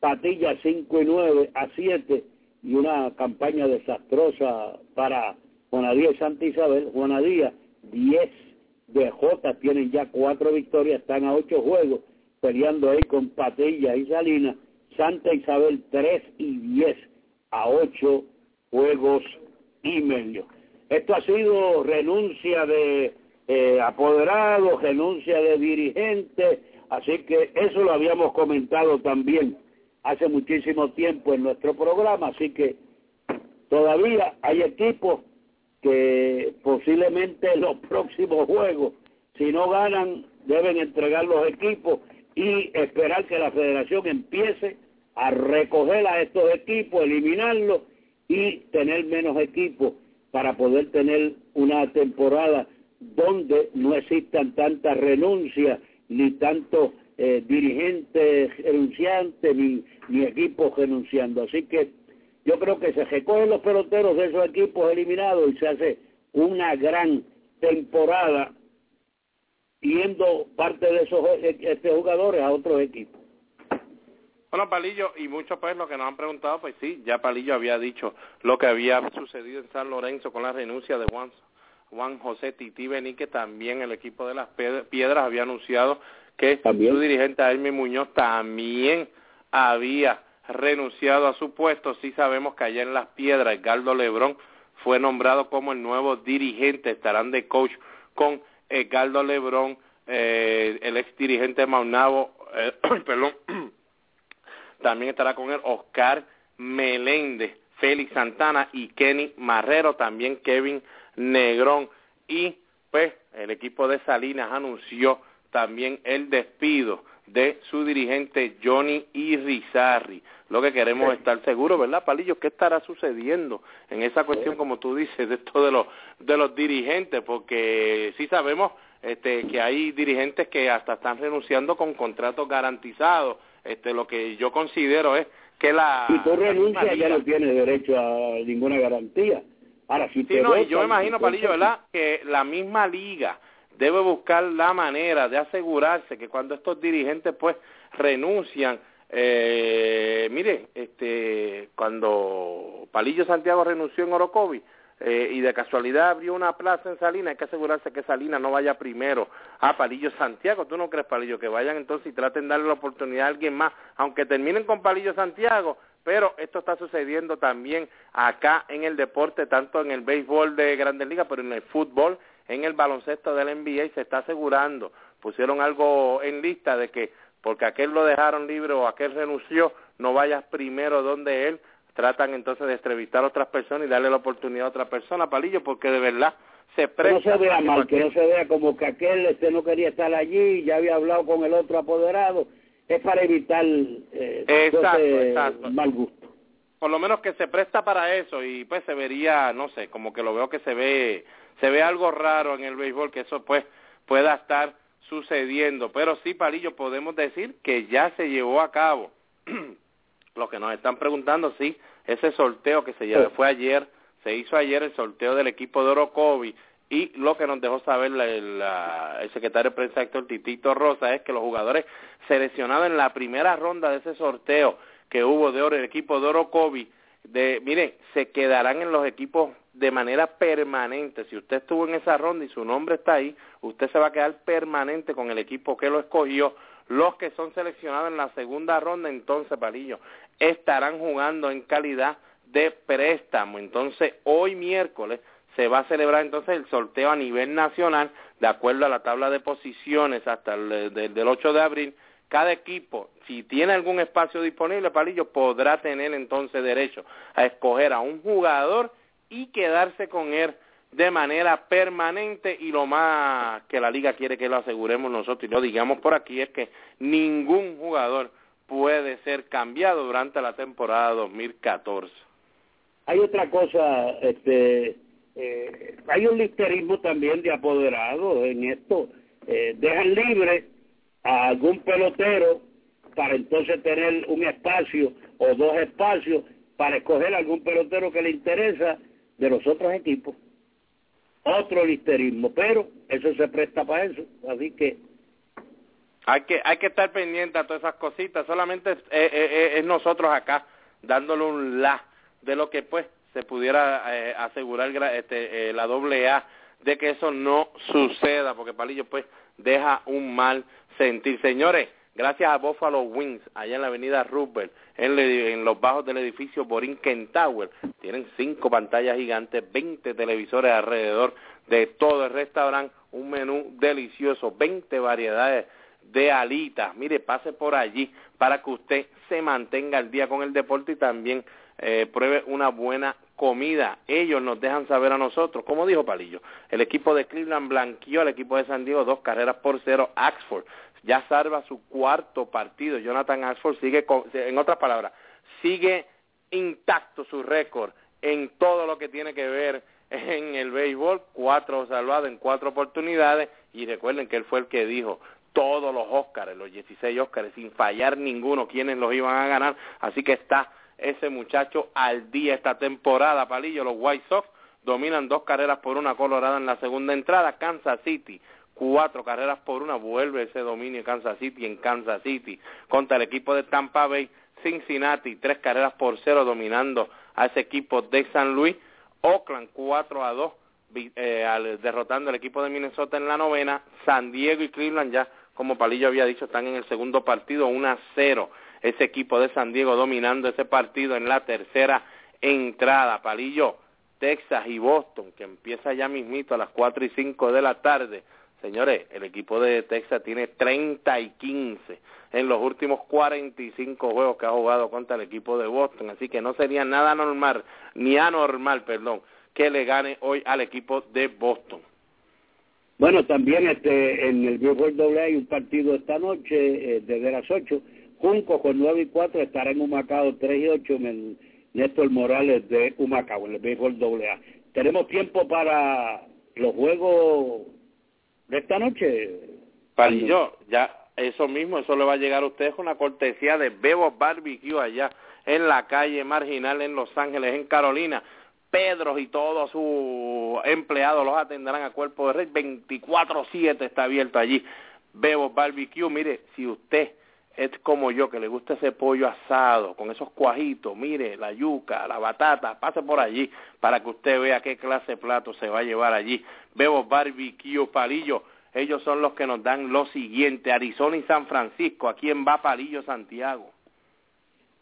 Patilla 5 y 9 a 7 y una campaña desastrosa para Juanadía y Santa Isabel. Juanadía 10 de J tienen ya 4 victorias, están a 8 juegos peleando ahí con Patilla y Salinas. Santa Isabel 3 y 10 a 8 juegos y medio. Esto ha sido renuncia de eh, apoderados, renuncia de dirigentes, así que eso lo habíamos comentado también hace muchísimo tiempo en nuestro programa, así que todavía hay equipos que posiblemente en los próximos juegos, si no ganan, deben entregar los equipos y esperar que la federación empiece a recoger a estos equipos, eliminarlos y tener menos equipos para poder tener una temporada donde no existan tantas renuncias ni tantos eh, dirigentes renunciantes ni, equipos renunciando. Así que yo creo que se recogen los peloteros de esos equipos eliminados y se hace una gran temporada yendo parte de esos este, jugadores a otros equipos. Bueno, Palillo, y muchos pues lo que nos han preguntado, pues sí, ya Palillo había dicho lo que había sucedido en San Lorenzo con la renuncia de Juan, Juan José Titi que también el equipo de las Piedras había anunciado que su dirigente Jaime Muñoz también había renunciado a su puesto. Sí sabemos que allá en Las Piedras, Edgardo Lebrón fue nombrado como el nuevo dirigente, estarán de coach con Edgardo Lebrón, eh, el ex dirigente Maunabo, eh, perdón, también estará con él Oscar Meléndez, Félix Santana y Kenny Marrero, también Kevin Negrón. Y pues el equipo de Salinas anunció también el despido de su dirigente Johnny Irizarri. Lo que queremos estar seguros, ¿verdad, Palillo? ¿Qué estará sucediendo en esa cuestión, como tú dices, de esto de los, de los dirigentes? Porque sí sabemos este, que hay dirigentes que hasta están renunciando con contratos garantizados. Este, lo que yo considero es que la... Si tú renuncias ya no tienes derecho a ninguna garantía. Ahora, si sí, no, y yo me imagino, Palillo, ¿verdad? Que la misma liga debe buscar la manera de asegurarse que cuando estos dirigentes pues renuncian, eh, mire, este, cuando Palillo Santiago renunció en Orocovi, eh, y de casualidad abrió una plaza en Salina, hay que asegurarse que Salina no vaya primero a Palillo Santiago. ¿Tú no crees, Palillo, que vayan entonces y traten de darle la oportunidad a alguien más, aunque terminen con Palillo Santiago? Pero esto está sucediendo también acá en el deporte, tanto en el béisbol de Grandes Ligas, pero en el fútbol, en el baloncesto del NBA, y se está asegurando. Pusieron algo en lista de que porque aquel lo dejaron libre o aquel renunció, no vayas primero donde él, tratan entonces de entrevistar a otras personas y darle la oportunidad a otra persona, Palillo, porque de verdad se presta. Que no se vea mal, que no se vea como que aquel este no quería estar allí, ya había hablado con el otro apoderado, es para evitar eh, exacto, mal gusto. Por lo menos que se presta para eso y pues se vería, no sé, como que lo veo que se ve, se ve algo raro en el béisbol, que eso pues pueda estar sucediendo. Pero sí, Palillo, podemos decir que ya se llevó a cabo lo que nos están preguntando, sí, ese sorteo que se llevó, fue ayer, se hizo ayer el sorteo del equipo de Orocovi y lo que nos dejó saber el secretario de prensa Héctor Titito Rosa es que los jugadores seleccionados en la primera ronda de ese sorteo que hubo de oro, el equipo de Orocovi, de, mire, se quedarán en los equipos de manera permanente. Si usted estuvo en esa ronda y su nombre está ahí, usted se va a quedar permanente con el equipo que lo escogió. Los que son seleccionados en la segunda ronda, entonces, Palillo, estarán jugando en calidad de préstamo. Entonces, hoy miércoles se va a celebrar entonces el sorteo a nivel nacional, de acuerdo a la tabla de posiciones hasta el del 8 de abril. Cada equipo, si tiene algún espacio disponible, Palillo, podrá tener entonces derecho a escoger a un jugador y quedarse con él de manera permanente y lo más que la liga quiere que lo aseguremos nosotros y lo digamos por aquí es que ningún jugador puede ser cambiado durante la temporada 2014. Hay otra cosa, este, eh, hay un listerismo también de apoderados en esto. Eh, dejan libre a algún pelotero para entonces tener un espacio o dos espacios para escoger algún pelotero que le interesa de los otros equipos. Otro listerismo, pero eso se presta para eso, así que hay que hay que estar pendiente a todas esas cositas. Solamente es, nosotros acá dándole un la de lo que pues se pudiera eh, asegurar este, eh, la doble A de que eso no suceda porque Palillo pues deja un mal sentir. Señores gracias a Buffalo Wings allá en la avenida Roosevelt en, en, los bajos del edificio Borinquen Tower tienen cinco pantallas gigantes 20 televisores alrededor de todo el restaurante un menú delicioso 20 variedades de alitas. Mire, pase por allí para que usted se mantenga al día con el deporte y también eh, pruebe una buena comida. Ellos nos dejan saber a nosotros, como dijo Palillo, el equipo de Cleveland blanqueó al equipo de San Diego dos carreras por cero. Axford ya salva su cuarto partido. Jonathan Axford sigue, en otras palabras, sigue intacto su récord en todo lo que tiene que ver en el béisbol, cuatro salvados en cuatro oportunidades y recuerden que él fue el que dijo, todos los Óscares, los 16 Óscares, sin fallar ninguno, quienes los iban a ganar. Así que está ese muchacho al día esta temporada, Palillo. Los White Sox dominan dos carreras por una colorada en la segunda entrada. Kansas City, cuatro carreras por una. Vuelve ese dominio Kansas City en Kansas City contra el equipo de Tampa Bay. Cincinnati, tres carreras por cero dominando a ese equipo de San Luis. Oakland, cuatro a dos, eh, derrotando al equipo de Minnesota en la novena. San Diego y Cleveland ya como Palillo había dicho, están en el segundo partido 1 a 0. Ese equipo de San Diego dominando ese partido en la tercera entrada. Palillo, Texas y Boston, que empieza ya mismito a las 4 y 5 de la tarde. Señores, el equipo de Texas tiene 30 y 15 en los últimos 45 juegos que ha jugado contra el equipo de Boston, así que no sería nada normal, ni anormal, perdón, que le gane hoy al equipo de Boston. Bueno, también este en el Béisbol doble hay un partido esta noche desde las 8. Junco con 9 y 4 estará en Humacao 3 y 8 en el Néstor Morales de Humacao, en el Béisbol doble A. Tenemos tiempo para los juegos de esta noche. Palillo, ya eso mismo, eso le va a llegar a ustedes con una cortesía de Bebo Barbecue allá en la calle marginal en Los Ángeles, en Carolina. Pedro y todos sus empleados los atenderán a cuerpo de rey. 24-7 está abierto allí. Bebo Barbecue, mire, si usted es como yo, que le gusta ese pollo asado, con esos cuajitos, mire, la yuca, la batata, pase por allí para que usted vea qué clase de plato se va a llevar allí. Bebo Barbecue Palillo, ellos son los que nos dan lo siguiente, Arizona y San Francisco. ¿A quién va Palillo Santiago?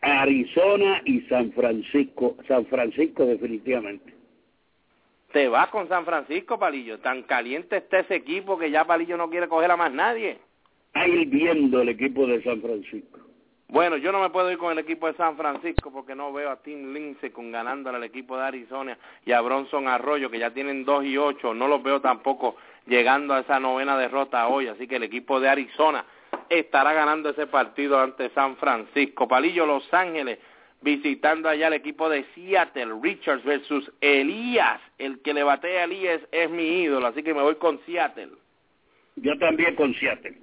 Arizona y San Francisco, San Francisco definitivamente. Te va con San Francisco, Palillo. Tan caliente está ese equipo que ya Palillo no quiere coger a más nadie. Ahí viendo el equipo de San Francisco. Bueno, yo no me puedo ir con el equipo de San Francisco porque no veo a Tim Lindsay con ganándole al equipo de Arizona y a Bronson Arroyo que ya tienen 2 y 8. No los veo tampoco llegando a esa novena derrota hoy. Así que el equipo de Arizona estará ganando ese partido ante San Francisco. Palillo Los Ángeles visitando allá el equipo de Seattle, Richards versus Elías. El que le batea a Elías es mi ídolo, así que me voy con Seattle. Yo también con Seattle.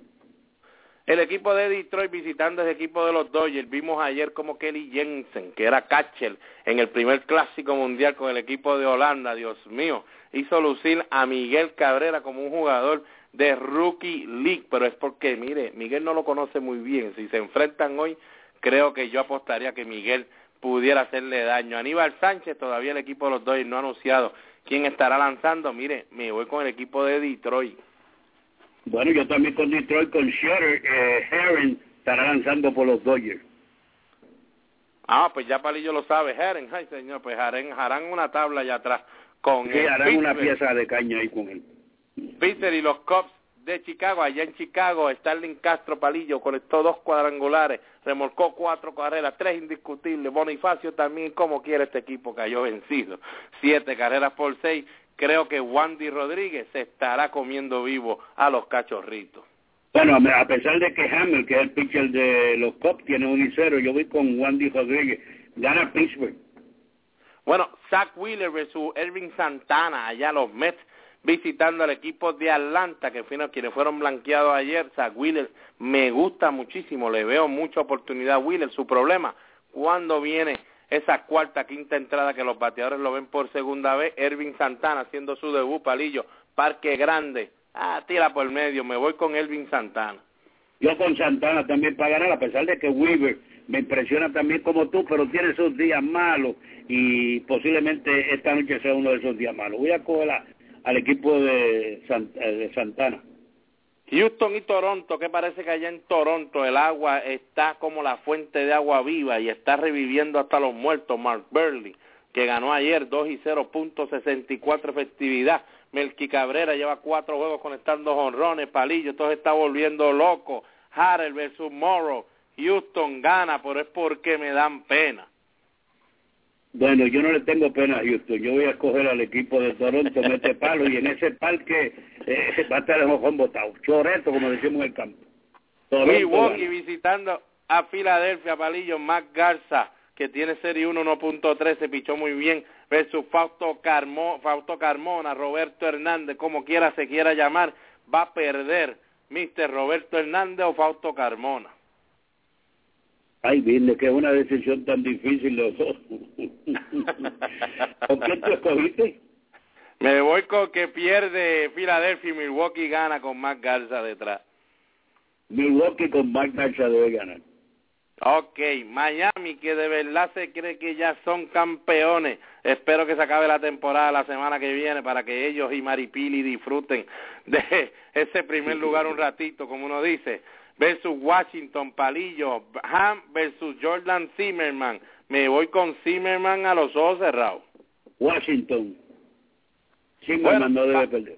El equipo de Detroit visitando ese equipo de los Dodgers. Vimos ayer como Kelly Jensen, que era catcher en el primer clásico mundial con el equipo de Holanda, Dios mío, hizo lucir a Miguel Cabrera como un jugador de Rookie League, pero es porque, mire, Miguel no lo conoce muy bien. Si se enfrentan hoy, creo que yo apostaría que Miguel pudiera hacerle daño. Aníbal Sánchez, todavía el equipo de los Dodgers no ha anunciado quién estará lanzando. Mire, me voy con el equipo de Detroit. Bueno, yo también con Detroit, con Shutter, eh, Herring estará lanzando por los Dodgers. Ah, pues ya Palillo lo sabe, Herring, ay señor, pues harán, harán una tabla allá atrás con sí, harán una pieza de caña ahí con él. Peter y los Cubs de Chicago, allá en Chicago, Starling Castro Palillo conectó dos cuadrangulares, remolcó cuatro carreras, tres indiscutibles, Bonifacio también, como quiere este equipo, cayó vencido, siete carreras por seis, creo que Wandy Rodríguez se estará comiendo vivo a los cachorritos. Bueno, a pesar de que Hamel, que es el pitcher de los Cubs, tiene un y cero, yo voy con Wandy Rodríguez, gana Pittsburgh. Bueno, Zach Wheeler versus Ervin Santana, allá los Mets, visitando al equipo de Atlanta, que fueron quienes fueron blanqueados ayer. Wheeler me gusta muchísimo, le veo mucha oportunidad a Wheeler. Su problema, cuando viene esa cuarta, quinta entrada que los bateadores lo ven por segunda vez, Ervin Santana haciendo su debut, palillo, parque grande, ah, tira por el medio, me voy con Ervin Santana. Yo con Santana también para ganar, a pesar de que Weaver me impresiona también como tú, pero tiene esos días malos y posiblemente esta noche sea uno de esos días malos. Voy a coger al equipo de, de Santana. Houston y Toronto, que parece que allá en Toronto el agua está como la fuente de agua viva y está reviviendo hasta los muertos. Mark Burley, que ganó ayer 2 y 0.64 efectividad. Melqui Cabrera lleva cuatro juegos conectando jonrones, palillos, todo está volviendo loco. Harrell versus Morrow. Houston gana, pero es porque me dan pena. Bueno, yo no le tengo pena a Houston. Yo voy a escoger al equipo de Toronto, mete palo, y en ese parque eh, va a estar el mojón botado. Choreto, como decimos en el campo. Milwaukee visitando a Filadelfia, Palillo, Mac Garza, que tiene serie 1, 1.3, se pichó muy bien, versus Fausto, Carmo, Fausto Carmona, Roberto Hernández, como quiera se quiera llamar, va a perder Mr. Roberto Hernández o Fausto Carmona. Ay, dile que es una decisión tan difícil los dos. ¿Con quién tú escogiste? Me voy con que pierde Filadelfia y Milwaukee gana con Mac Garza detrás. Milwaukee con Mac Garza debe ganar. Ok, Miami, que de verdad se cree que ya son campeones. Espero que se acabe la temporada la semana que viene para que ellos y Maripili disfruten de ese primer lugar un ratito, como uno dice versus Washington, Palillo, Ham versus Jordan Zimmerman. Me voy con Zimmerman a los ojos cerrados. Washington. Zimmerman no debe perder.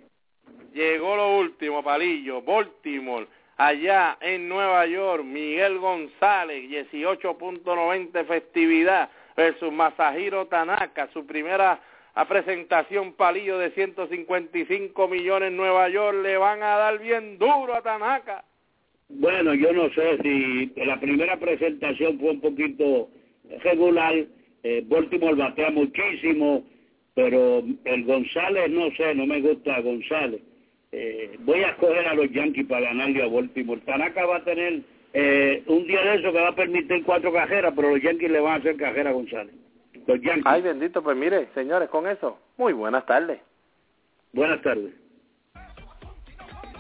Llegó lo último, Palillo. Baltimore, allá en Nueva York, Miguel González, 18.90 festividad versus Masahiro Tanaka, su primera presentación palillo de 155 millones en Nueva York, le van a dar bien duro a Tanaka. Bueno, yo no sé si la primera presentación fue un poquito regular, eh, Baltimore batea muchísimo, pero el González, no sé, no me gusta González. eh, voy a escoger a los Yankees para ganarle a Baltimore. Tanaka va a tener eh, un día de eso que va a permitir cuatro cajeras, pero los Yankees le van a hacer cajera a González. Los Yankees. Ay, bendito, pues mire, señores, con eso, muy buenas tardes. Buenas tardes.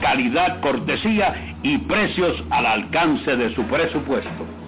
Calidad, cortesía y precios al alcance de su presupuesto.